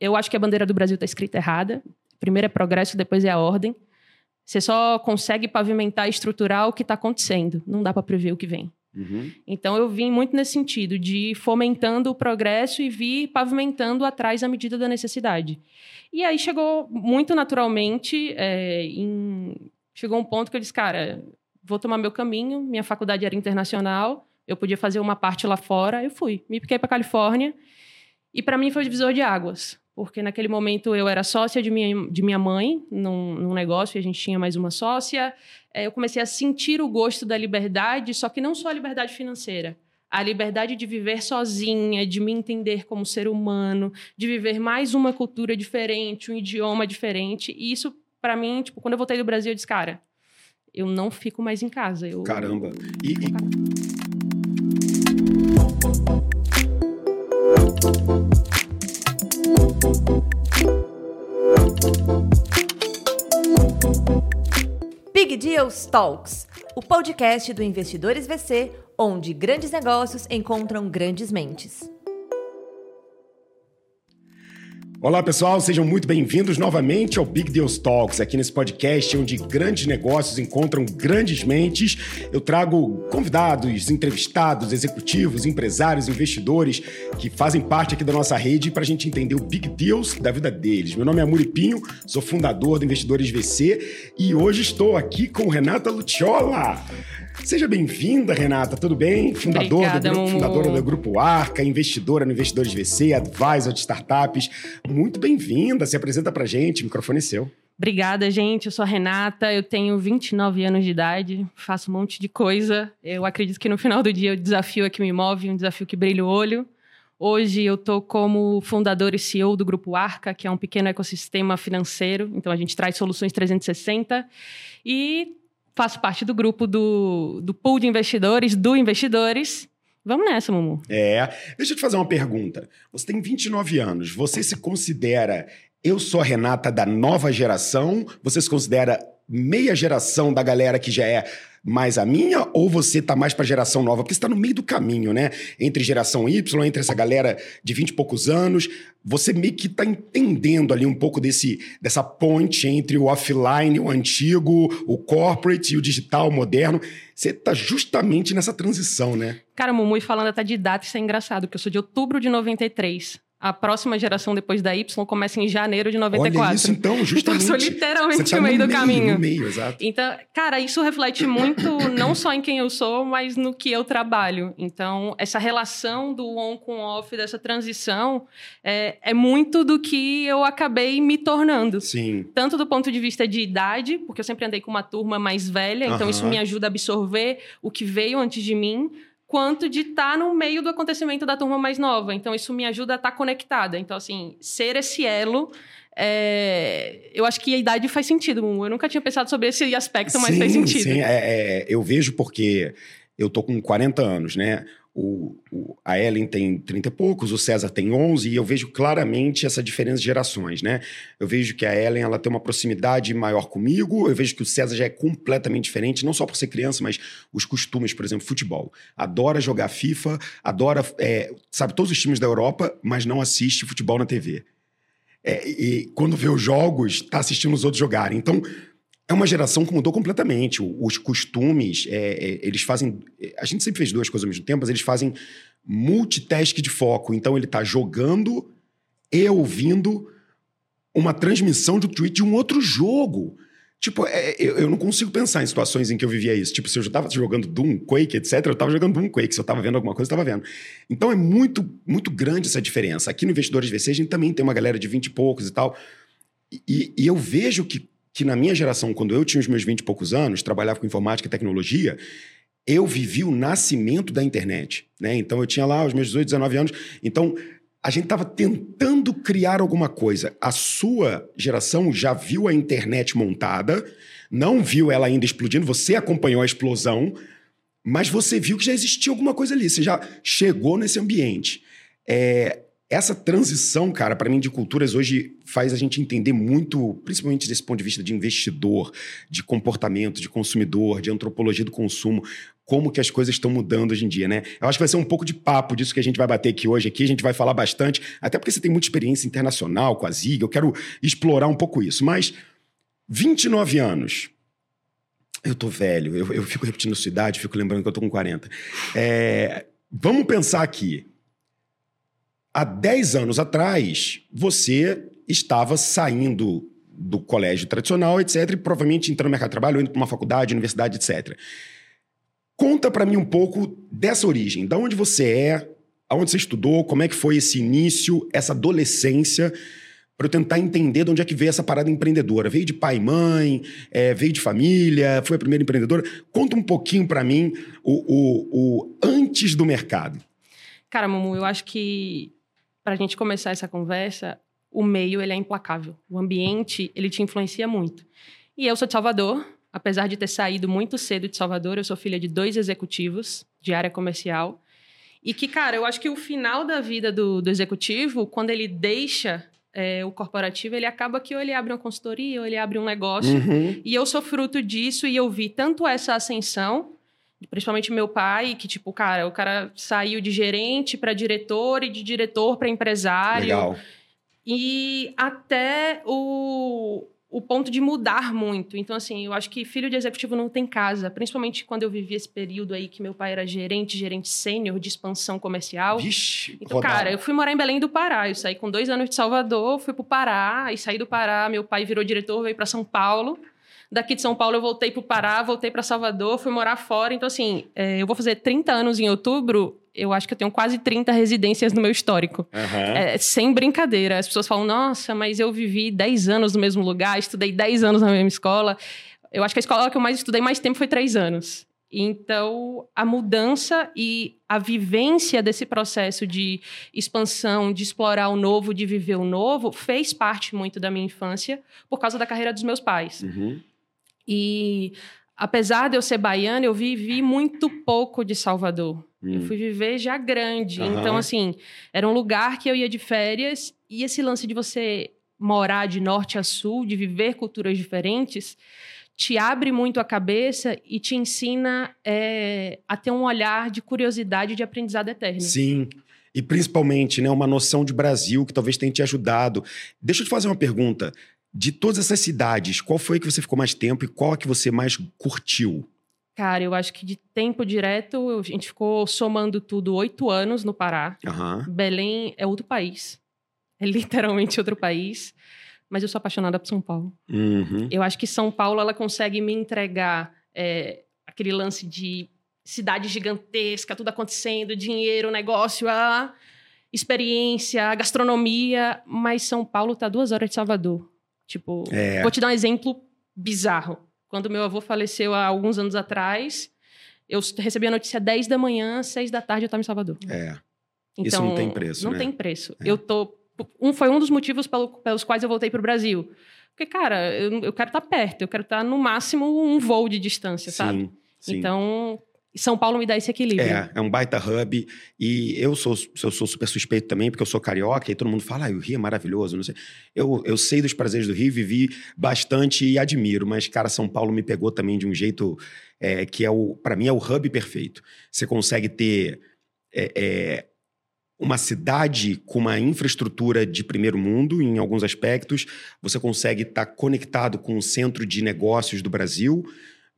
eu acho que a bandeira do Brasil está escrita errada. Primeiro é progresso, depois é a ordem. Você só consegue pavimentar e estruturar o que está acontecendo. Não dá para prever o que vem. Uhum. Então eu vim muito nesse sentido, de fomentando o progresso e vir pavimentando atrás à medida da necessidade. E aí chegou muito naturalmente, é, em... chegou um ponto que eu disse, cara, vou tomar meu caminho, minha faculdade era internacional, eu podia fazer uma parte lá fora, eu fui. Me piquei para Califórnia e para mim foi o divisor de águas porque naquele momento eu era sócia de minha, de minha mãe num, num negócio e a gente tinha mais uma sócia. É, eu comecei a sentir o gosto da liberdade, só que não só a liberdade financeira. A liberdade de viver sozinha, de me entender como ser humano, de viver mais uma cultura diferente, um idioma diferente. E isso, para mim, tipo, quando eu voltei do Brasil, eu disse, cara, eu não fico mais em casa. Eu, Caramba. E, e... Big Deals Talks, o podcast do Investidores VC, onde grandes negócios encontram grandes mentes. Olá pessoal, sejam muito bem-vindos novamente ao Big Deals Talks, aqui nesse podcast onde grandes negócios encontram grandes mentes. Eu trago convidados, entrevistados, executivos, empresários, investidores que fazem parte aqui da nossa rede para a gente entender o Big Deals da vida deles. Meu nome é Muripinho, sou fundador do Investidores VC e hoje estou aqui com Renata Luciola. Seja bem-vinda, Renata, tudo bem? Fundador Obrigada, do grupo, fundadora do Grupo Arca, investidora no Investidores VC, advisor de startups. Muito bem-vinda, se apresenta pra gente, o microfone é seu. Obrigada, gente. Eu sou a Renata, eu tenho 29 anos de idade, faço um monte de coisa. Eu acredito que no final do dia o desafio é que me move, um desafio que brilha o olho. Hoje eu estou como fundador e CEO do Grupo Arca, que é um pequeno ecossistema financeiro. Então a gente traz soluções 360 e faço parte do grupo do, do pool de investidores, do Investidores. Vamos nessa, Mumu. É. Deixa eu te fazer uma pergunta. Você tem 29 anos. Você se considera. Eu sou a Renata da nova geração? Você se considera meia geração da galera que já é mais a minha ou você tá mais para geração nova? Porque você tá no meio do caminho, né? Entre geração Y, entre essa galera de 20 e poucos anos, você meio que tá entendendo ali um pouco desse dessa ponte entre o offline, o antigo, o corporate e o digital moderno. Você tá justamente nessa transição, né? Cara, Mumu, e falando até de data, isso é engraçado, porque eu sou de outubro de 93. A próxima geração depois da Y começa em janeiro de 94. Olha isso, então, justamente. Então, eu sou literalmente tá no meio do caminho. No meio, exato. Então, cara, isso reflete muito não só em quem eu sou, mas no que eu trabalho. Então, essa relação do on com off, dessa transição, é, é muito do que eu acabei me tornando. Sim. Tanto do ponto de vista de idade, porque eu sempre andei com uma turma mais velha, então isso me ajuda a absorver o que veio antes de mim, quanto de estar tá no meio do acontecimento da turma mais nova. Então, isso me ajuda a estar tá conectada. Então, assim, ser esse elo. É... Eu acho que a idade faz sentido. Eu nunca tinha pensado sobre esse aspecto, mas sim, faz sentido. Sim, é, é, eu vejo porque eu tô com 40 anos, né? O, o, a Ellen tem 30 e poucos, o César tem 11, e eu vejo claramente essa diferença de gerações, né? Eu vejo que a Ellen ela tem uma proximidade maior comigo, eu vejo que o César já é completamente diferente, não só por ser criança, mas os costumes, por exemplo, futebol. Adora jogar FIFA, adora, é, sabe, todos os times da Europa, mas não assiste futebol na TV. É, e quando vê os jogos, tá assistindo os outros jogarem. Então, é uma geração que mudou completamente. Os costumes, é, é, eles fazem. A gente sempre fez duas coisas ao mesmo tempo, mas eles fazem multitask de foco. Então ele está jogando e ouvindo uma transmissão do tweet de um outro jogo. Tipo, é, eu, eu, não consigo pensar em situações em que eu vivia isso. Tipo, se eu já estava jogando Doom, Quake, etc., eu estava jogando Doom, Quake. Se eu estava vendo alguma coisa, eu estava vendo. Então é muito, muito grande essa diferença. Aqui no Investidores VC, a gente também tem uma galera de 20 e poucos e tal. E, e eu vejo que que na minha geração, quando eu tinha os meus 20 e poucos anos, trabalhava com informática e tecnologia, eu vivi o nascimento da internet. Né? Então eu tinha lá os meus 18, 19 anos. Então a gente estava tentando criar alguma coisa. A sua geração já viu a internet montada, não viu ela ainda explodindo, você acompanhou a explosão, mas você viu que já existia alguma coisa ali, você já chegou nesse ambiente. É, essa transição, cara, para mim de culturas hoje faz a gente entender muito, principalmente desse ponto de vista de investidor, de comportamento, de consumidor, de antropologia do consumo, como que as coisas estão mudando hoje em dia, né? Eu acho que vai ser um pouco de papo disso que a gente vai bater aqui hoje. Aqui a gente vai falar bastante, até porque você tem muita experiência internacional com a Zig. Eu quero explorar um pouco isso. Mas 29 anos. Eu tô velho, eu, eu fico repetindo a sua idade, fico lembrando que eu tô com 40. É, vamos pensar aqui. Há 10 anos atrás, você estava saindo do colégio tradicional, etc., e provavelmente entrando no mercado de trabalho, indo para uma faculdade, universidade, etc. Conta para mim um pouco dessa origem, da onde você é, aonde você estudou, como é que foi esse início, essa adolescência, para eu tentar entender de onde é que veio essa parada empreendedora. Veio de pai e mãe, é, veio de família, foi a primeira empreendedora. Conta um pouquinho para mim o, o, o antes do mercado. Cara, Mamu, eu acho que para a gente começar essa conversa, o meio ele é implacável. O ambiente ele te influencia muito. E eu sou de Salvador, apesar de ter saído muito cedo de Salvador, eu sou filha de dois executivos de área comercial. E que, cara, eu acho que o final da vida do, do executivo, quando ele deixa é, o corporativo, ele acaba que ou ele abre uma consultoria ou ele abre um negócio. Uhum. E eu sou fruto disso e eu vi tanto essa ascensão, principalmente meu pai, que tipo, cara, o cara saiu de gerente para diretor e de diretor para empresário. Legal. E até o, o ponto de mudar muito. Então, assim, eu acho que filho de executivo não tem casa, principalmente quando eu vivi esse período aí que meu pai era gerente, gerente sênior de expansão comercial. Vixe, então, cara, eu fui morar em Belém do Pará. Eu saí com dois anos de Salvador, fui pro Pará, e saí do Pará, meu pai virou diretor, veio para São Paulo. Daqui de São Paulo eu voltei pro Pará, voltei para Salvador, fui morar fora. Então, assim, é, eu vou fazer 30 anos em outubro eu acho que eu tenho quase 30 residências no meu histórico. Uhum. É, sem brincadeira. As pessoas falam, nossa, mas eu vivi 10 anos no mesmo lugar, estudei 10 anos na mesma escola. Eu acho que a escola que eu mais estudei mais tempo foi 3 anos. Então, a mudança e a vivência desse processo de expansão, de explorar o novo, de viver o novo, fez parte muito da minha infância por causa da carreira dos meus pais. Uhum. E apesar de eu ser baiana, eu vivi muito pouco de Salvador. Hum. Eu fui viver já grande. Uhum. Então, assim, era um lugar que eu ia de férias. E esse lance de você morar de norte a sul, de viver culturas diferentes, te abre muito a cabeça e te ensina é, a ter um olhar de curiosidade e de aprendizado eterno. Sim. E principalmente, né, uma noção de Brasil que talvez tenha te ajudado. Deixa eu te fazer uma pergunta. De todas essas cidades, qual foi que você ficou mais tempo e qual a que você mais curtiu? Cara, eu acho que de tempo direto, a gente ficou somando tudo oito anos no Pará. Uhum. Belém é outro país. É literalmente outro país. Mas eu sou apaixonada por São Paulo. Uhum. Eu acho que São Paulo ela consegue me entregar é, aquele lance de cidade gigantesca, tudo acontecendo, dinheiro, negócio, a experiência, a gastronomia. Mas São Paulo tá duas horas de Salvador. Tipo, é. vou te dar um exemplo bizarro. Quando meu avô faleceu há alguns anos atrás, eu recebi a notícia 10 da manhã, 6 da tarde eu estava em Salvador. É. Então, Isso não tem preço. Não né? tem preço. É. Eu tô. Um, foi um dos motivos pelo, pelos quais eu voltei para o Brasil. Porque, cara, eu, eu quero estar tá perto, eu quero estar tá, no máximo um voo de distância, sim, sabe? Sim. Então, são Paulo me dá esse equilíbrio. É, é um baita hub. E eu sou, eu sou super suspeito também, porque eu sou carioca, e todo mundo fala, ah, o Rio é maravilhoso, não sei. Eu, eu sei dos prazeres do Rio, vivi bastante e admiro, mas, cara, São Paulo me pegou também de um jeito é, que é o, para mim, é o hub perfeito. Você consegue ter é, é, uma cidade com uma infraestrutura de primeiro mundo em alguns aspectos, você consegue estar tá conectado com o centro de negócios do Brasil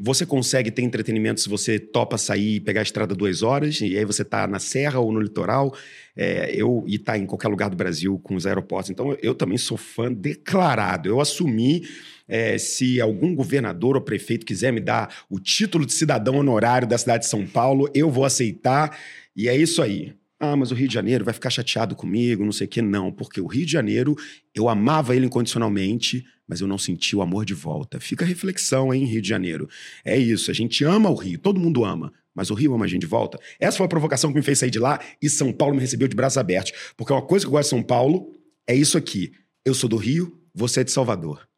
você consegue ter entretenimento se você topa sair e pegar a estrada duas horas, e aí você está na serra ou no litoral, é, eu, e está em qualquer lugar do Brasil com os aeroportos. Então, eu também sou fã declarado. Eu assumi, é, se algum governador ou prefeito quiser me dar o título de cidadão honorário da cidade de São Paulo, eu vou aceitar. E é isso aí. Ah, mas o Rio de Janeiro vai ficar chateado comigo, não sei o quê. Não, porque o Rio de Janeiro, eu amava ele incondicionalmente, mas eu não senti o amor de volta. Fica a reflexão, hein, Rio de Janeiro. É isso, a gente ama o Rio, todo mundo ama, mas o Rio ama a gente de volta. Essa foi a provocação que me fez sair de lá e São Paulo me recebeu de braços abertos. Porque uma coisa que eu gosto de São Paulo é isso aqui. Eu sou do Rio, você é de Salvador.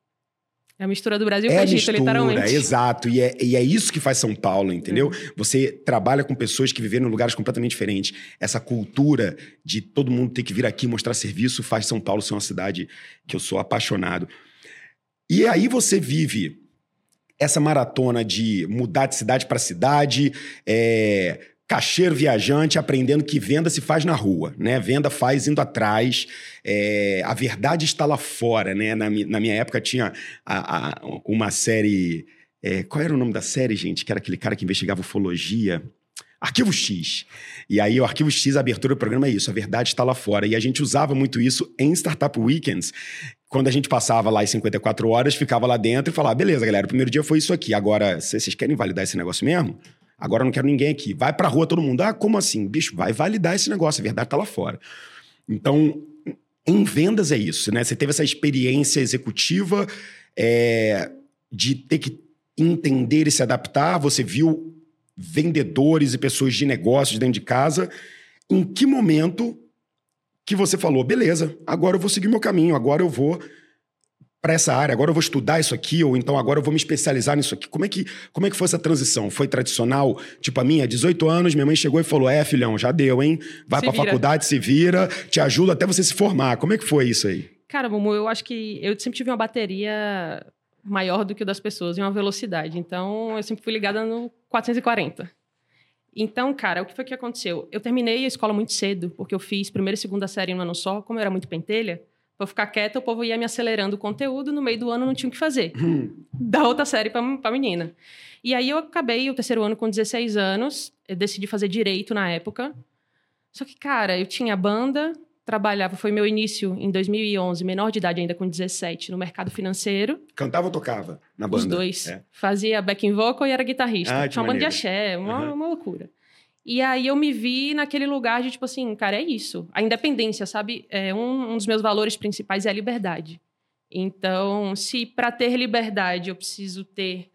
É a mistura do Brasil é com o Egito, mistura, literalmente. Exato. E é, e é isso que faz São Paulo, entendeu? Uhum. Você trabalha com pessoas que viveram em lugares completamente diferentes. Essa cultura de todo mundo ter que vir aqui mostrar serviço faz São Paulo ser uma cidade que eu sou apaixonado. E aí você vive essa maratona de mudar de cidade para cidade, é, cacheiro viajante aprendendo que venda se faz na rua, né? Venda faz indo atrás. É, a verdade está lá fora, né? Na, na minha época tinha a, a, uma série. É, qual era o nome da série, gente? Que era aquele cara que investigava ufologia. Arquivo X. E aí, o Arquivo X, a abertura do programa é isso, a verdade está lá fora. E a gente usava muito isso em Startup Weekends, quando a gente passava lá as 54 horas, ficava lá dentro e falava: beleza, galera, o primeiro dia foi isso aqui. Agora, vocês querem validar esse negócio mesmo? Agora eu não quero ninguém aqui. Vai pra rua todo mundo. Ah, como assim? Bicho, vai validar esse negócio. A verdade tá lá fora. Então, em vendas é isso, né? Você teve essa experiência executiva é, de ter que entender e se adaptar. Você viu vendedores e pessoas de negócios dentro de casa. Em que momento que você falou, beleza, agora eu vou seguir meu caminho, agora eu vou para essa área, agora eu vou estudar isso aqui, ou então agora eu vou me especializar nisso aqui. Como é que, como é que foi essa transição? Foi tradicional? Tipo, a minha, 18 anos, minha mãe chegou e falou: É, filhão, já deu, hein? Vai vira. faculdade, se vira, te ajuda até você se formar. Como é que foi isso aí? Cara, Mumu, eu acho que eu sempre tive uma bateria maior do que o das pessoas e uma velocidade. Então, eu sempre fui ligada no 440. Então, cara, o que foi que aconteceu? Eu terminei a escola muito cedo, porque eu fiz primeira e segunda série no ano só, como eu era muito pentelha Eu ficar quieta, o povo ia me acelerando o conteúdo, no meio do ano não tinha o que fazer. Hum. Da outra série pra, pra menina. E aí eu acabei o terceiro ano com 16 anos, eu decidi fazer direito na época. Só que, cara, eu tinha banda, trabalhava, foi meu início em 2011, menor de idade ainda com 17, no mercado financeiro. Cantava ou tocava na banda? Os dois. É. Fazia backing vocal e era guitarrista. Ah, Tinha uma banda de axé, uma, uhum. uma loucura. E aí eu me vi naquele lugar de tipo assim, cara, é isso. A independência, sabe? É um, um dos meus valores principais é a liberdade. Então, se para ter liberdade eu preciso ter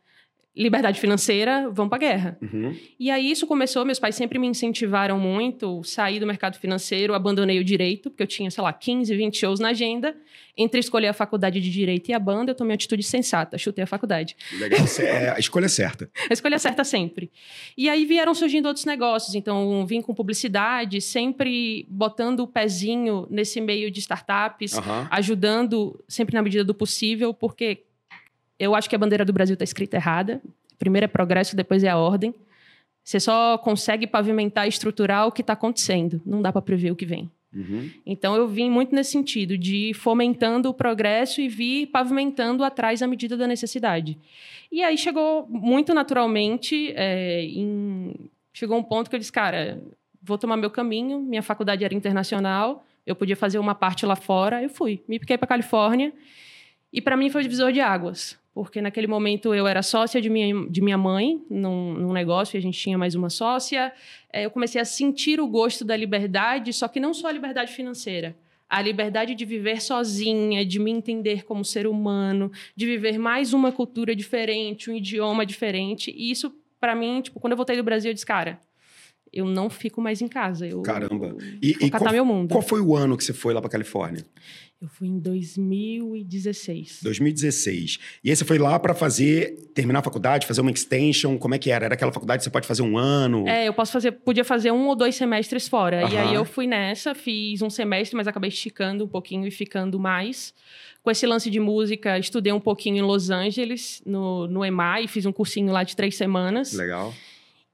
liberdade financeira, vão para guerra. Uhum. E aí isso começou, meus pais sempre me incentivaram muito, saí do mercado financeiro, abandonei o direito, porque eu tinha, sei lá, 15, 20 shows na agenda. Entre escolher a faculdade de direito e a banda, eu tomei uma atitude sensata, chutei a faculdade. Legal, é a escolha certa. a escolha certa sempre. E aí vieram surgindo outros negócios, então vim com publicidade, sempre botando o pezinho nesse meio de startups, uhum. ajudando sempre na medida do possível, porque eu acho que a bandeira do Brasil está escrita errada. Primeiro é progresso, depois é a ordem. Você só consegue pavimentar e estruturar o que está acontecendo. Não dá para prever o que vem. Uhum. Então eu vim muito nesse sentido de fomentando o progresso e vir pavimentando atrás à medida da necessidade. E aí chegou muito naturalmente, é, em... chegou um ponto que eu disse, cara, vou tomar meu caminho. Minha faculdade era internacional, eu podia fazer uma parte lá fora. Eu fui, me piquei para Califórnia e para mim foi o divisor de águas porque naquele momento eu era sócia de minha, de minha mãe num, num negócio e a gente tinha mais uma sócia. É, eu comecei a sentir o gosto da liberdade, só que não só a liberdade financeira. A liberdade de viver sozinha, de me entender como ser humano, de viver mais uma cultura diferente, um idioma diferente. E isso, para mim, tipo, quando eu voltei do Brasil, eu disse, cara, eu não fico mais em casa. Eu, Caramba. E, e qual, meu mundo. qual foi o ano que você foi lá para Califórnia? Eu fui em 2016. 2016. E aí você foi lá para fazer, terminar a faculdade, fazer uma extension, como é que era? Era aquela faculdade que você pode fazer um ano? É, eu posso fazer, podia fazer um ou dois semestres fora. Uhum. E aí eu fui nessa, fiz um semestre, mas acabei esticando um pouquinho e ficando mais. Com esse lance de música, estudei um pouquinho em Los Angeles, no, no EMAI, fiz um cursinho lá de três semanas. Legal.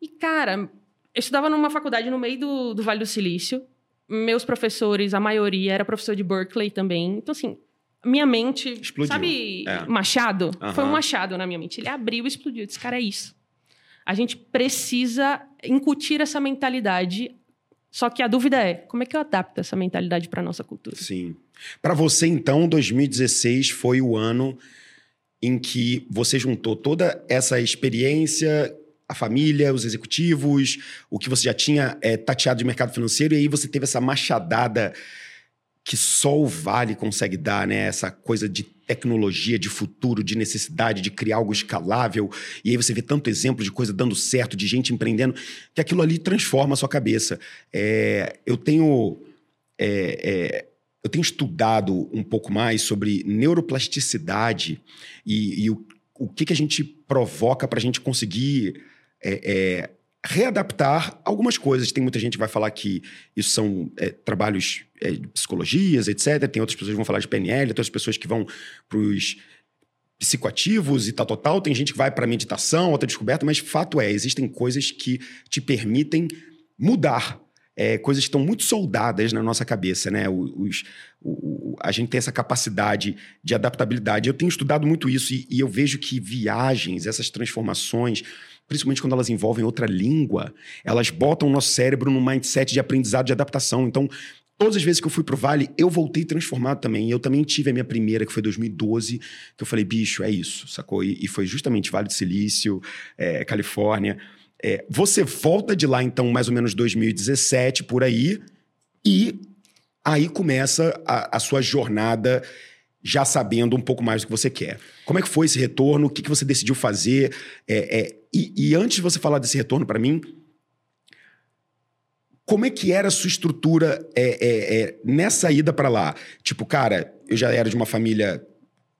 E, cara, eu estudava numa faculdade no meio do, do Vale do Silício meus professores, a maioria era professor de Berkeley também. Então, assim, minha mente. Explodiu. Sabe, é. Machado? Uhum. Foi um Machado na minha mente. Ele abriu e explodiu. Esse cara é isso. A gente precisa incutir essa mentalidade. Só que a dúvida é: como é que eu adapto essa mentalidade para nossa cultura? Sim. Para você, então, 2016 foi o ano em que você juntou toda essa experiência a família, os executivos, o que você já tinha é, tateado de mercado financeiro, e aí você teve essa machadada que só o Vale consegue dar, né? Essa coisa de tecnologia, de futuro, de necessidade de criar algo escalável. E aí você vê tanto exemplo de coisa dando certo, de gente empreendendo, que aquilo ali transforma a sua cabeça. É, eu tenho. É, é, eu tenho estudado um pouco mais sobre neuroplasticidade e, e o, o que, que a gente provoca para a gente conseguir é, é, readaptar algumas coisas. Tem muita gente que vai falar que isso são é, trabalhos é, de psicologias, etc. Tem outras pessoas que vão falar de PNL, outras pessoas que vão para os psicoativos e tal, total. Tem gente que vai para meditação, outra descoberta, mas fato é, existem coisas que te permitem mudar. É, coisas que estão muito soldadas na nossa cabeça, né? Os, o, a gente tem essa capacidade de adaptabilidade. Eu tenho estudado muito isso e, e eu vejo que viagens, essas transformações, principalmente quando elas envolvem outra língua, elas botam o nosso cérebro num mindset de aprendizado, de adaptação. Então, Todas as vezes que eu fui pro Vale, eu voltei transformado também. Eu também tive a minha primeira, que foi 2012, que eu falei, bicho, é isso, sacou? E, foi justamente Vale do Silício, é, Califórnia. É, você volta de lá, então, mais ou menos 2017, por aí, e aí começa a, a sua jornada já sabendo um pouco mais do que você quer. Como é que foi esse retorno? O que, que você decidiu fazer? É, é, e, e, antes de você falar desse retorno para mim, como é que era a sua estrutura é, é, é, nessa ida para lá? Tipo, cara, eu já era de uma família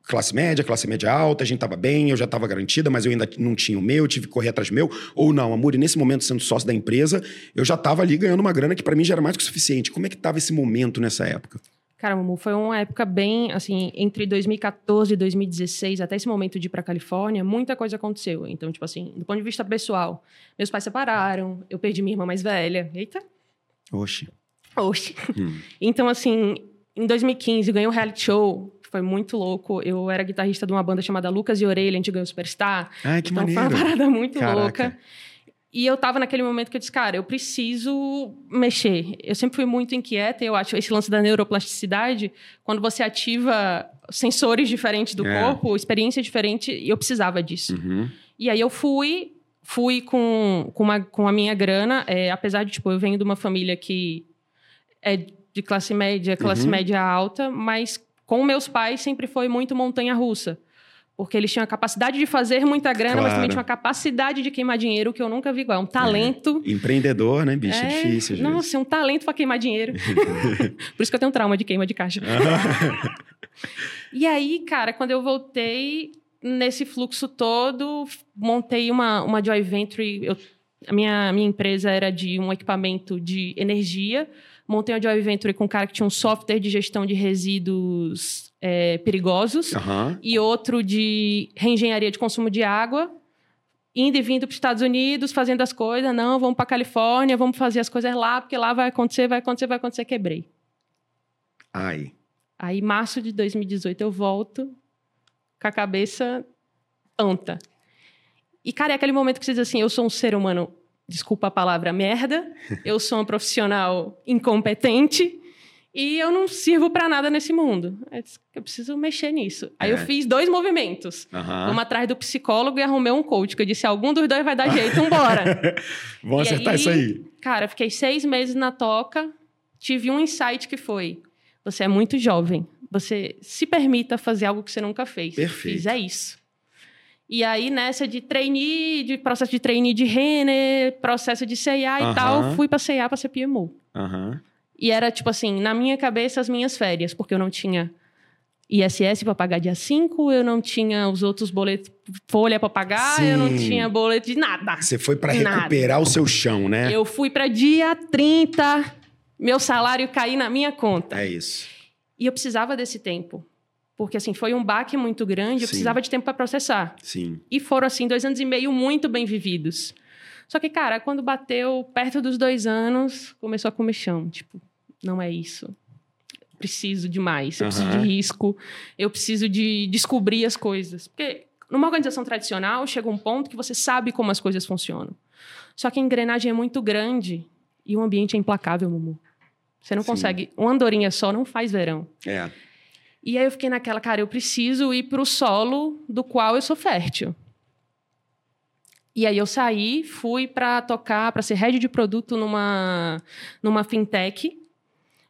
classe média, classe média alta, a gente tava bem, eu já tava garantida, mas eu ainda não tinha o meu, tive que correr atrás do meu. Ou não, amor, e nesse momento, sendo sócio da empresa, eu já tava ali ganhando uma grana que para mim já era mais que suficiente. Como é que tava esse momento nessa época? Cara, Mumu, foi uma época bem, assim, entre 2014 e 2016, até esse momento de ir pra Califórnia, muita coisa aconteceu. Então, tipo assim, do ponto de vista pessoal, meus pais separaram, eu perdi minha irmã mais velha. Eita, Oxi. Oxi. Hum. Então, assim, em 2015, eu ganhei um reality show. Foi muito louco. Eu era guitarrista de uma banda chamada Lucas e Orelha, a gente ganhou Superstar. Ai, que então, maneiro. foi uma parada muito Caraca. louca. E eu tava naquele momento que eu disse, cara, eu preciso mexer. Eu sempre fui muito inquieta, eu acho esse lance da neuroplasticidade, quando você ativa sensores diferentes do é. corpo, experiência diferente, eu precisava disso. Uhum. E aí eu fui, fui com, com, uma, com a minha grana, é, apesar de, tipo, eu venho de uma família que é de classe média, classe uhum. média alta, mas com meus pais sempre foi muito montanha-russa. Porque eles tinham a capacidade de fazer muita grana, claro. mas também tinham a capacidade de queimar dinheiro que eu nunca vi igual. Um talento. É. Empreendedor, né, bicho? É, é difícil. Nossa, vezes. um talento para queimar dinheiro. Por isso que eu tenho trauma de queima de caixa. e aí, cara, quando eu voltei, nesse fluxo todo, montei uma, uma joint venture. Eu, a minha, minha empresa era de um equipamento de energia. Montei uma joint venture com um cara que tinha um software de gestão de resíduos é, perigosos uhum. e outro de reengenharia de consumo de água. Indo e vindo para os Estados Unidos, fazendo as coisas. Não, vamos para Califórnia, vamos fazer as coisas lá, porque lá vai acontecer, vai acontecer, vai acontecer. Quebrei. Ai. Aí, março de 2018, eu volto com a cabeça tonta. E, cara, é aquele momento que você diz assim: eu sou um ser humano, desculpa a palavra merda, eu sou um profissional incompetente e eu não sirvo para nada nesse mundo. Eu preciso mexer nisso. Aí é. eu fiz dois movimentos. Uhum. Uma atrás do psicólogo e arrumei um coach, que eu disse: algum dos dois vai dar jeito, vambora. Vamos acertar aí, isso aí. Cara, fiquei seis meses na toca, tive um insight que foi: você é muito jovem, você se permita fazer algo que você nunca fez. Perfeito. Fiz é isso. E aí, nessa de trainee, de processo de trainee de Renner, processo de CIA e tal, fui pra CIA pra ser PMO. Uhum. E era, tipo assim, na minha cabeça, as minhas férias, porque eu não tinha ISS para pagar dia 5, eu não tinha os outros boletos, folha para pagar, Sim. eu não tinha boleto de nada. Você foi para recuperar o seu chão, né? Eu fui para dia 30, meu salário cair na minha conta. É isso. E eu precisava desse tempo. Porque, assim, foi um baque muito grande, eu Sim. precisava de tempo para processar. Sim. E foram, assim, dois anos e meio muito bem vividos. Só que, cara, quando bateu perto dos dois anos, começou a comer chão. Tipo, não é isso. Preciso de mais, eu preciso de risco, eu preciso de descobrir as coisas. Porque numa organização tradicional, chega um ponto que você sabe como as coisas funcionam. Só que a engrenagem é muito grande e o ambiente é implacável, Mumu. Você não Sim. consegue. Uma andorinha só não faz verão. É. E aí eu fiquei naquela, cara, eu preciso ir para o solo do qual eu sou fértil. E aí eu saí, fui para tocar, para ser head de produto numa, numa fintech.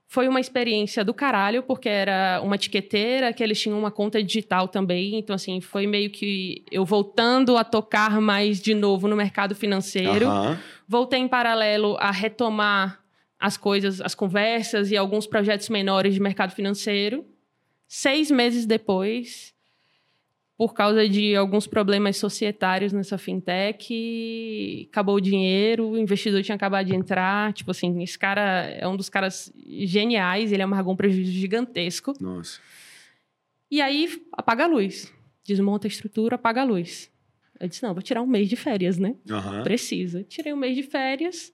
Foi uma experiência do caralho, porque era uma etiqueteira, que eles tinham uma conta digital também. Então, assim, foi meio que eu voltando a tocar mais de novo no mercado financeiro. Uhum. Voltei em paralelo a retomar as coisas, as conversas e alguns projetos menores de mercado financeiro. Seis meses depois, por causa de alguns problemas societários nessa fintech, acabou o dinheiro, o investidor tinha acabado de entrar. Tipo assim, esse cara é um dos caras geniais, ele amargou um prejuízo gigantesco. Nossa. E aí, apaga a luz. desmonta a estrutura, apaga a luz. Eu disse, não, vou tirar um mês de férias, né? Aham. Precisa. Tirei um mês de férias.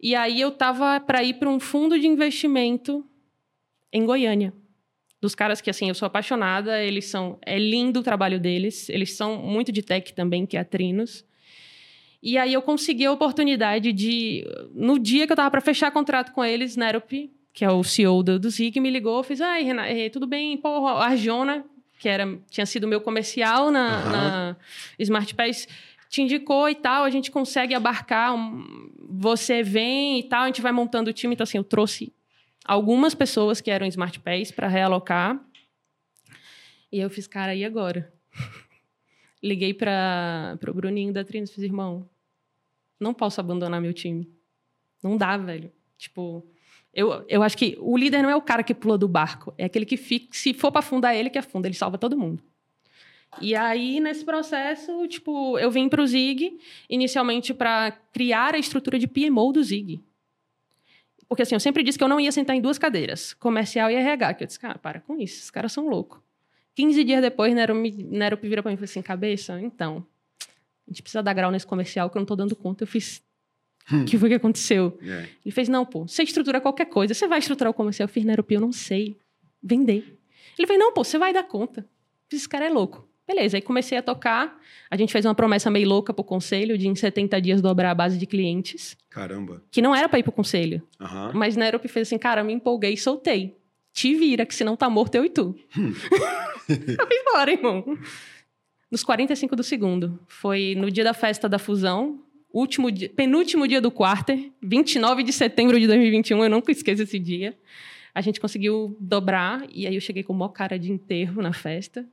E aí eu tava para ir para um fundo de investimento em Goiânia. Dos caras que, assim, eu sou apaixonada, eles são... É lindo o trabalho deles, eles são muito de tech também, que é a Trinos. E aí eu consegui a oportunidade de... No dia que eu tava para fechar contrato com eles, Nerup, que é o CEO do, do Zig, me ligou, fez, ai, Renato, eh, tudo bem? Pô, a Arjona, que era, tinha sido meu comercial na, Aham. na Smart Pass, te indicou e tal, a gente consegue abarcar, um- você vem e tal, a gente vai montando o time. Então, assim, eu trouxe algumas pessoas que eram Smart Pass para realocar. E eu fiz, cara, e agora? Liguei para o Bruninho da Trinos fiz, irmão, não posso abandonar meu time. Não dá, velho. Tipo, eu, eu acho que o líder não é o cara que pula do barco, é aquele que fica, se for para afundar ele, que afunda, ele salva todo mundo. E aí, nesse processo, tipo, eu vim para o Zig, inicialmente para criar a estrutura de PMO do Zig. Porque assim, eu sempre disse que eu não ia sentar em duas cadeiras, comercial e RH. Que eu disse, cara, para com isso, esses caras são loucos. 15 dias depois, Nerup Nerup vira para mim e falou assim, cabeça, então, a gente precisa dar grau nesse comercial que eu não tô dando conta. Eu fiz, o que foi que aconteceu? É. Ele fez, não, pô, você estrutura qualquer coisa, você vai estruturar o comercial. Eu fiz, Nerup, eu não sei vender. Ele fez, não, pô, você vai dar conta. Esse cara é louco. Beleza, aí comecei a tocar. A gente fez uma promessa meio louca pro conselho de em 70 dias dobrar a base de clientes, Caramba. que não era para ir pro conselho. Aham. Mas Nerup fez assim, cara, me empolguei e soltei. Te vira, que senão tá morto eu e tu. eu fui embora, irmão. Nos 45 do segundo. Foi no dia da festa da fusão, último dia, penúltimo dia do quarter, 29 de setembro de 2021, eu nunca esqueço esse dia. A gente conseguiu dobrar, e aí eu cheguei com maior cara de enterro na festa.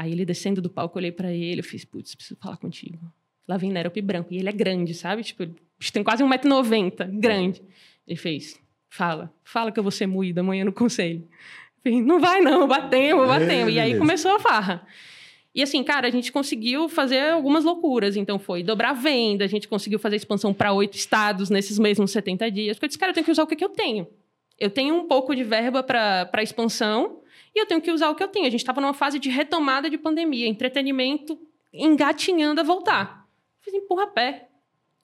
Aí ele descendo do palco, eu olhei pra ele, eu fiz, putz, preciso falar contigo. Lá vem Nerup branco, e ele é grande, sabe? Tipo, ele tem quase 1,90m, grande. Ele fez, fala, fala que eu vou ser moída amanhã no conselho. Eu não vai não, batemos, batemos. E aí começou a farra. E assim, cara, a gente conseguiu fazer algumas loucuras. Então foi dobrar a venda, a gente conseguiu fazer expansão para oito estados nesses mesmos 70 dias. Porque eu disse, cara, eu tenho que usar o que, que eu tenho. Eu tenho um pouco de verba para expansão e eu tenho que usar o que eu tenho. A gente estava numa fase de retomada de pandemia, entretenimento engatinhando a voltar. Fiz empurra pé.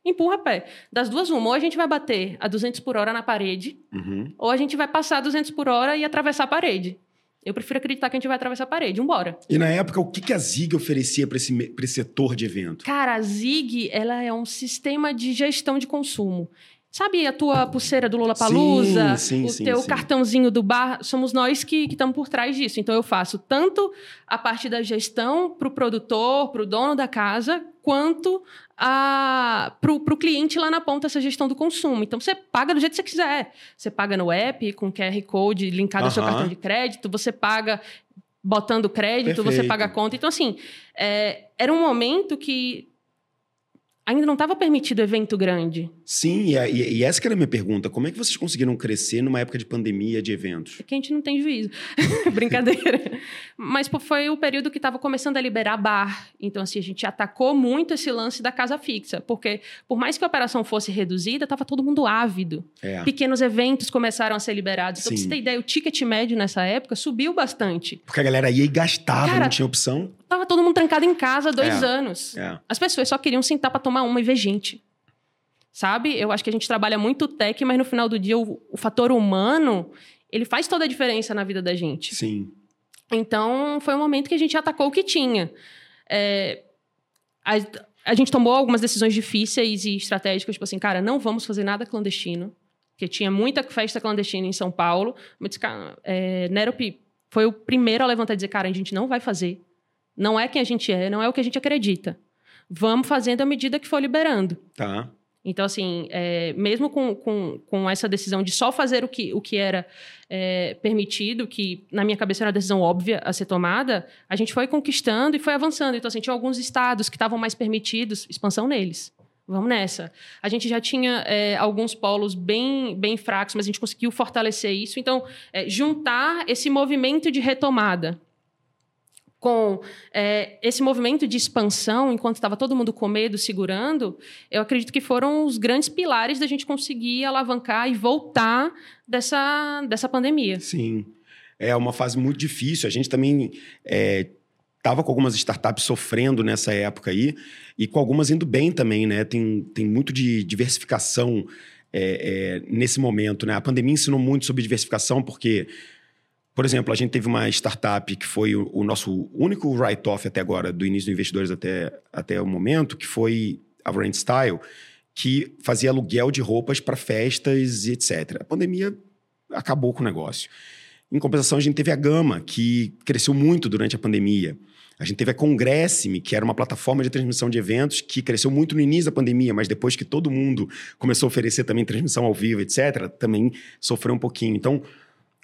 Empurra pé. Das duas, uma. Ou a gente vai bater a 200 por hora na parede, Uhum. ou a gente vai passar a 200 por hora e atravessar a parede. Eu prefiro acreditar que a gente vai atravessar a parede. Vambora. E na época, o que, que a Zig oferecia para esse, pra esse setor de evento? Cara, a Zig, ela é um sistema de gestão de consumo. Sabe a tua pulseira do? Sim, sim, o sim, teu sim. cartãozinho do bar? Somos nós que estamos por trás disso. Então, eu faço tanto a parte da gestão para o produtor, para o dono da casa, quanto para o cliente lá na ponta, essa gestão do consumo. Então, você paga do jeito que você quiser. Você paga no app, com QR Code linkado ao seu cartão de crédito. Você paga botando crédito, você Perfeito. paga a conta. Então, assim, é, era um momento que ainda não estava permitido evento grande. Sim, e, e- e essa que era a minha pergunta. Como é que vocês conseguiram crescer numa época de pandemia de eventos? É que a gente não tem juízo. Brincadeira. Mas pô, foi o período que estava começando a liberar bar. Então, assim, a gente atacou muito esse lance da casa fixa. Porque, por mais que a operação fosse reduzida, estava todo mundo ávido. É. Pequenos eventos começaram a ser liberados. Então, pra Sim. você ter ideia, o ticket médio nessa época subiu bastante. Porque a galera ia e gastava, Cara, não tinha opção. Tava todo mundo trancado em casa há dois É. anos. É. As pessoas só queriam sentar para tomar uma e ver gente. Sabe? Eu acho que a gente trabalha muito tech, mas no final do dia o, o fator humano, ele faz toda a diferença na vida da gente. Sim. Então, foi um momento que a gente atacou o que tinha. É, a, a gente tomou algumas decisões difíceis e estratégicas, tipo assim, cara, não vamos fazer nada clandestino, porque tinha muita festa clandestina em São Paulo. Mas, disse, cara, é, Nerup foi o primeiro a levantar e dizer, cara, a gente não vai fazer. Não é quem a gente é, não é o que a gente acredita. Vamos fazendo à medida que for liberando. Tá. Então, assim, é, mesmo com, com, com essa decisão de só fazer o que, o que era é, permitido, que na minha cabeça era uma decisão óbvia a ser tomada, a gente foi conquistando e foi avançando. Então, assim, tinha alguns estados que estavam mais permitidos, expansão neles. Vamos nessa. A gente já tinha é, alguns polos bem, bem fracos, mas a gente conseguiu fortalecer isso. Então, é, juntar esse movimento de retomada com é, esse movimento de expansão, enquanto estava todo mundo com medo, segurando, eu acredito que foram os grandes pilares da gente conseguir alavancar e voltar dessa, dessa pandemia. Sim. É uma fase muito difícil. A gente também estava com algumas startups sofrendo nessa época aí e com algumas indo bem também, né? Tem, tem muito de diversificação é, é, nesse momento, né? A pandemia ensinou muito sobre diversificação porque, por exemplo, a gente teve uma startup que foi o, o nosso único write-off até agora, do início do Investidores até, até o momento, que foi a Rent Style, que fazia aluguel de roupas para festas e etc. A pandemia acabou com o negócio. Em compensação, a gente teve a Gama, que cresceu muito durante a pandemia. A gente teve a Congressme, que era uma plataforma de transmissão de eventos que cresceu muito no início da pandemia, mas depois que todo mundo começou a oferecer também transmissão ao vivo, etc., também sofreu um pouquinho. Então,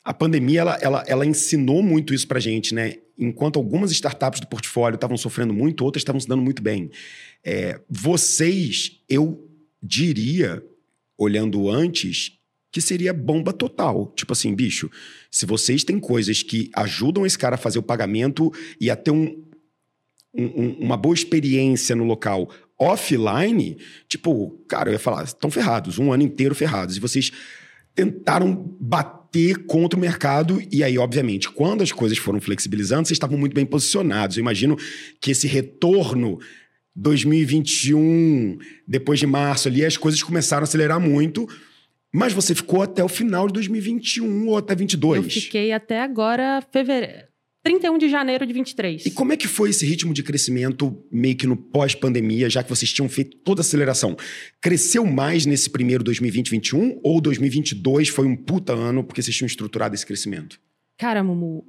a pandemia, ela, ela, ela ensinou muito isso para gente, né? Enquanto algumas startups do portfólio estavam sofrendo muito, outras estavam se dando muito bem. É, vocês, eu diria, olhando antes, que seria bomba total. Tipo assim, bicho, se vocês têm coisas que ajudam esse cara a fazer o pagamento e a ter um, um, uma boa experiência no local offline, tipo, cara, eu ia falar, estão ferrados, um ano inteiro ferrados. E vocês tentaram bater contra o mercado, e aí, obviamente, quando as coisas foram flexibilizando, vocês estavam muito bem posicionados. Eu imagino que esse retorno 2021, depois de março ali, as coisas começaram a acelerar muito mas você ficou até o final de 2021 ou até 22? Eu fiquei até agora, fevereiro. 31 de janeiro de 23. E como é que foi esse ritmo de crescimento meio que no pós-pandemia, já que vocês tinham feito toda a aceleração? Cresceu mais nesse primeiro 2020-21 ou 2022 foi um puta ano porque vocês tinham estruturado esse crescimento? Cara, Mumu,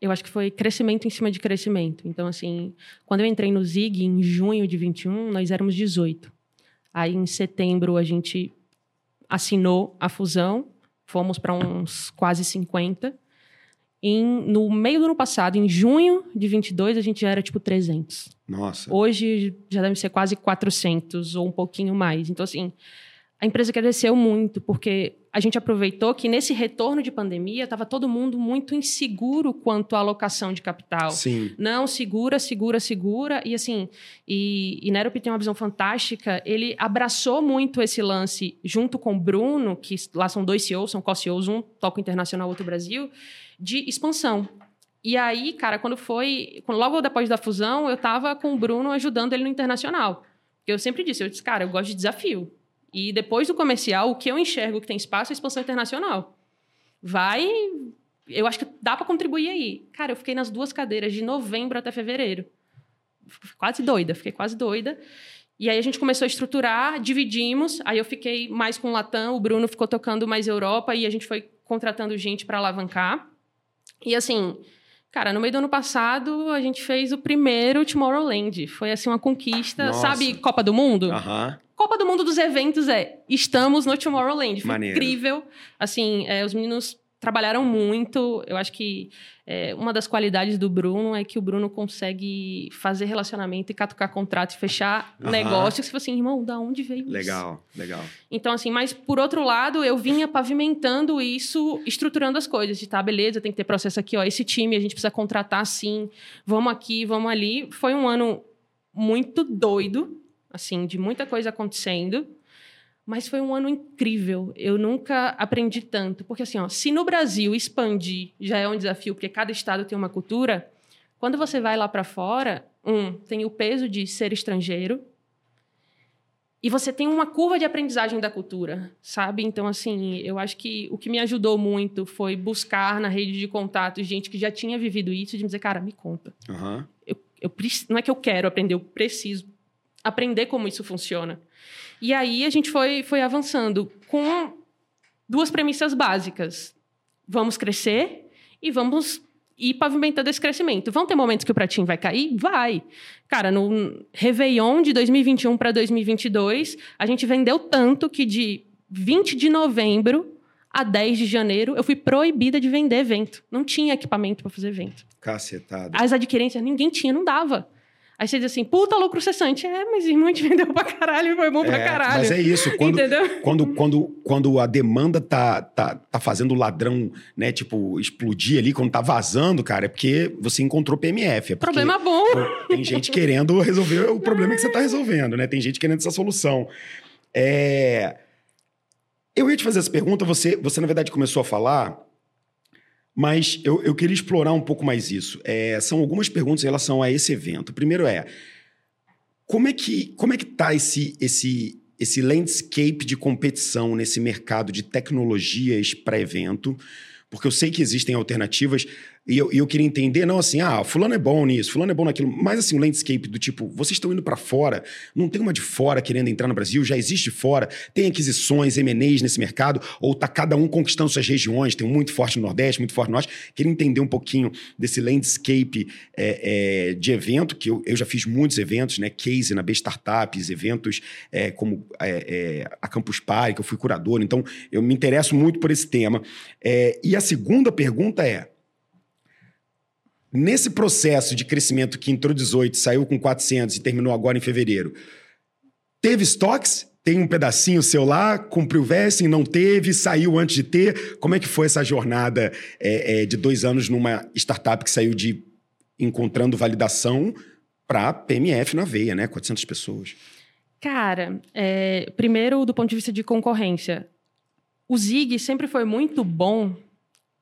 eu acho que foi crescimento em cima de crescimento. Então, assim, quando eu entrei no Zig em junho de 21, nós éramos 18. Aí, em setembro, a gente assinou a fusão, fomos para uns quase 50. Em, no meio do ano passado, em junho de 22, a gente já era tipo 300. Nossa. Hoje já deve ser quase 400 ou um pouquinho mais. Então, assim, a empresa cresceu muito, porque a gente aproveitou que nesse retorno de pandemia estava todo mundo muito inseguro quanto à alocação de capital. Sim. Não, segura, segura, segura. E assim, e, e Nerup tem uma visão fantástica. Ele abraçou muito esse lance junto com o Bruno, que lá são dois CEOs, são co-CEOs, um toca internacional, outro Brasil, de expansão. E aí, cara, quando foi. Logo depois da fusão, eu estava com o Bruno ajudando ele no internacional. Eu sempre disse, eu disse, cara, eu gosto de desafio. E depois do comercial, o que eu enxergo que tem espaço é expansão internacional. Vai. Eu acho que dá para contribuir aí. Cara, eu fiquei nas duas cadeiras de novembro até fevereiro. Quase doida, fiquei quase doida. E aí a gente começou a estruturar, dividimos. Aí eu fiquei mais com o Latam, o Bruno ficou tocando mais Europa e a gente foi contratando gente para alavancar. E assim, cara, no meio do ano passado a gente fez o primeiro Tomorrowland. Foi assim uma conquista, Nossa. sabe, Copa do Mundo? Aham. Copa do Mundo dos eventos é estamos no Tomorrowland. Foi Maneiro. incrível. Assim, é, os meninos trabalharam muito. Eu acho que é, uma das qualidades do Bruno é que o Bruno consegue fazer relacionamento e catucar contrato e fechar uhum. negócio. Que você fala assim, irmão, da onde veio legal, isso? Legal, legal. Então, assim, mas por outro lado, eu vinha pavimentando isso, estruturando as coisas. De tá, beleza, tem que ter processo aqui, ó. Esse time a gente precisa contratar assim, vamos aqui, vamos ali. Foi um ano muito doido assim, de muita coisa acontecendo. Mas foi um ano incrível. Eu nunca aprendi tanto. Porque, assim, ó, se no Brasil expandir já é um desafio, porque cada estado tem uma cultura, quando você vai lá para fora, um, tem o peso de ser estrangeiro, e você tem uma curva de aprendizagem da cultura, sabe? Então, assim, eu acho que o que me ajudou muito foi buscar na rede de contatos gente que já tinha vivido isso, de me dizer, cara, me conta. Uhum. Eu, eu, não é que eu quero aprender, eu preciso aprender como isso funciona. E aí a gente foi, foi avançando com duas premissas básicas. Vamos crescer e vamos ir pavimentando esse crescimento. Vão ter momentos que o pratinho vai cair? Vai. Cara, no Réveillon de 2021 para 2022, a gente vendeu tanto que de 20 de novembro a 10 de janeiro eu fui proibida de vender evento. Não tinha equipamento para fazer evento. Cacetada. As adquirências ninguém tinha, não dava. Aí você diz assim, puta lucro cessante. É, mas irmão, a gente vendeu pra caralho, foi bom pra é, caralho. Mas é isso, quando, quando, quando, quando a demanda tá, tá, tá fazendo o ladrão, né, tipo, explodir ali, quando tá vazando, cara, é porque você encontrou PMF. É problema bom. Tem gente querendo resolver o problema que você tá resolvendo, né? Tem gente querendo essa solução. É... Eu ia te fazer essa pergunta, você, você na verdade começou a falar Mas eu, eu queria explorar um pouco mais isso. É, são algumas perguntas em relação a esse evento. Primeiro é, como é que como é que está esse, esse, esse landscape de competição nesse mercado de tecnologias para evento? Porque eu sei que existem alternativas. E eu, eu, queria entender, não assim, ah, fulano é bom nisso, fulano é bom naquilo, mas assim, o landscape do tipo, vocês estão indo para fora, não tem uma de fora querendo entrar no Brasil, já existe fora, tem aquisições, M&As nesse mercado, ou tá cada um conquistando suas regiões, tem um muito forte no Nordeste, muito forte no Norte. Queria entender um pouquinho desse landscape é, é, de evento, que eu, eu, já fiz muitos eventos, né, case na B Startups, eventos é, como a Campus Party, que eu fui curador, então eu me interesso muito por esse tema. E a segunda pergunta é, Nesse processo de crescimento que entrou 18, saiu com 400 e terminou agora em fevereiro, teve estoques? Tem um pedacinho seu lá, cumpriu o vesting, não teve, saiu antes de ter. Como é que foi essa jornada é, é, de dois anos numa startup que saiu de encontrando validação para PMF na veia, né? 400 pessoas. Cara, é, primeiro do ponto de vista de concorrência, o Zig sempre foi muito bom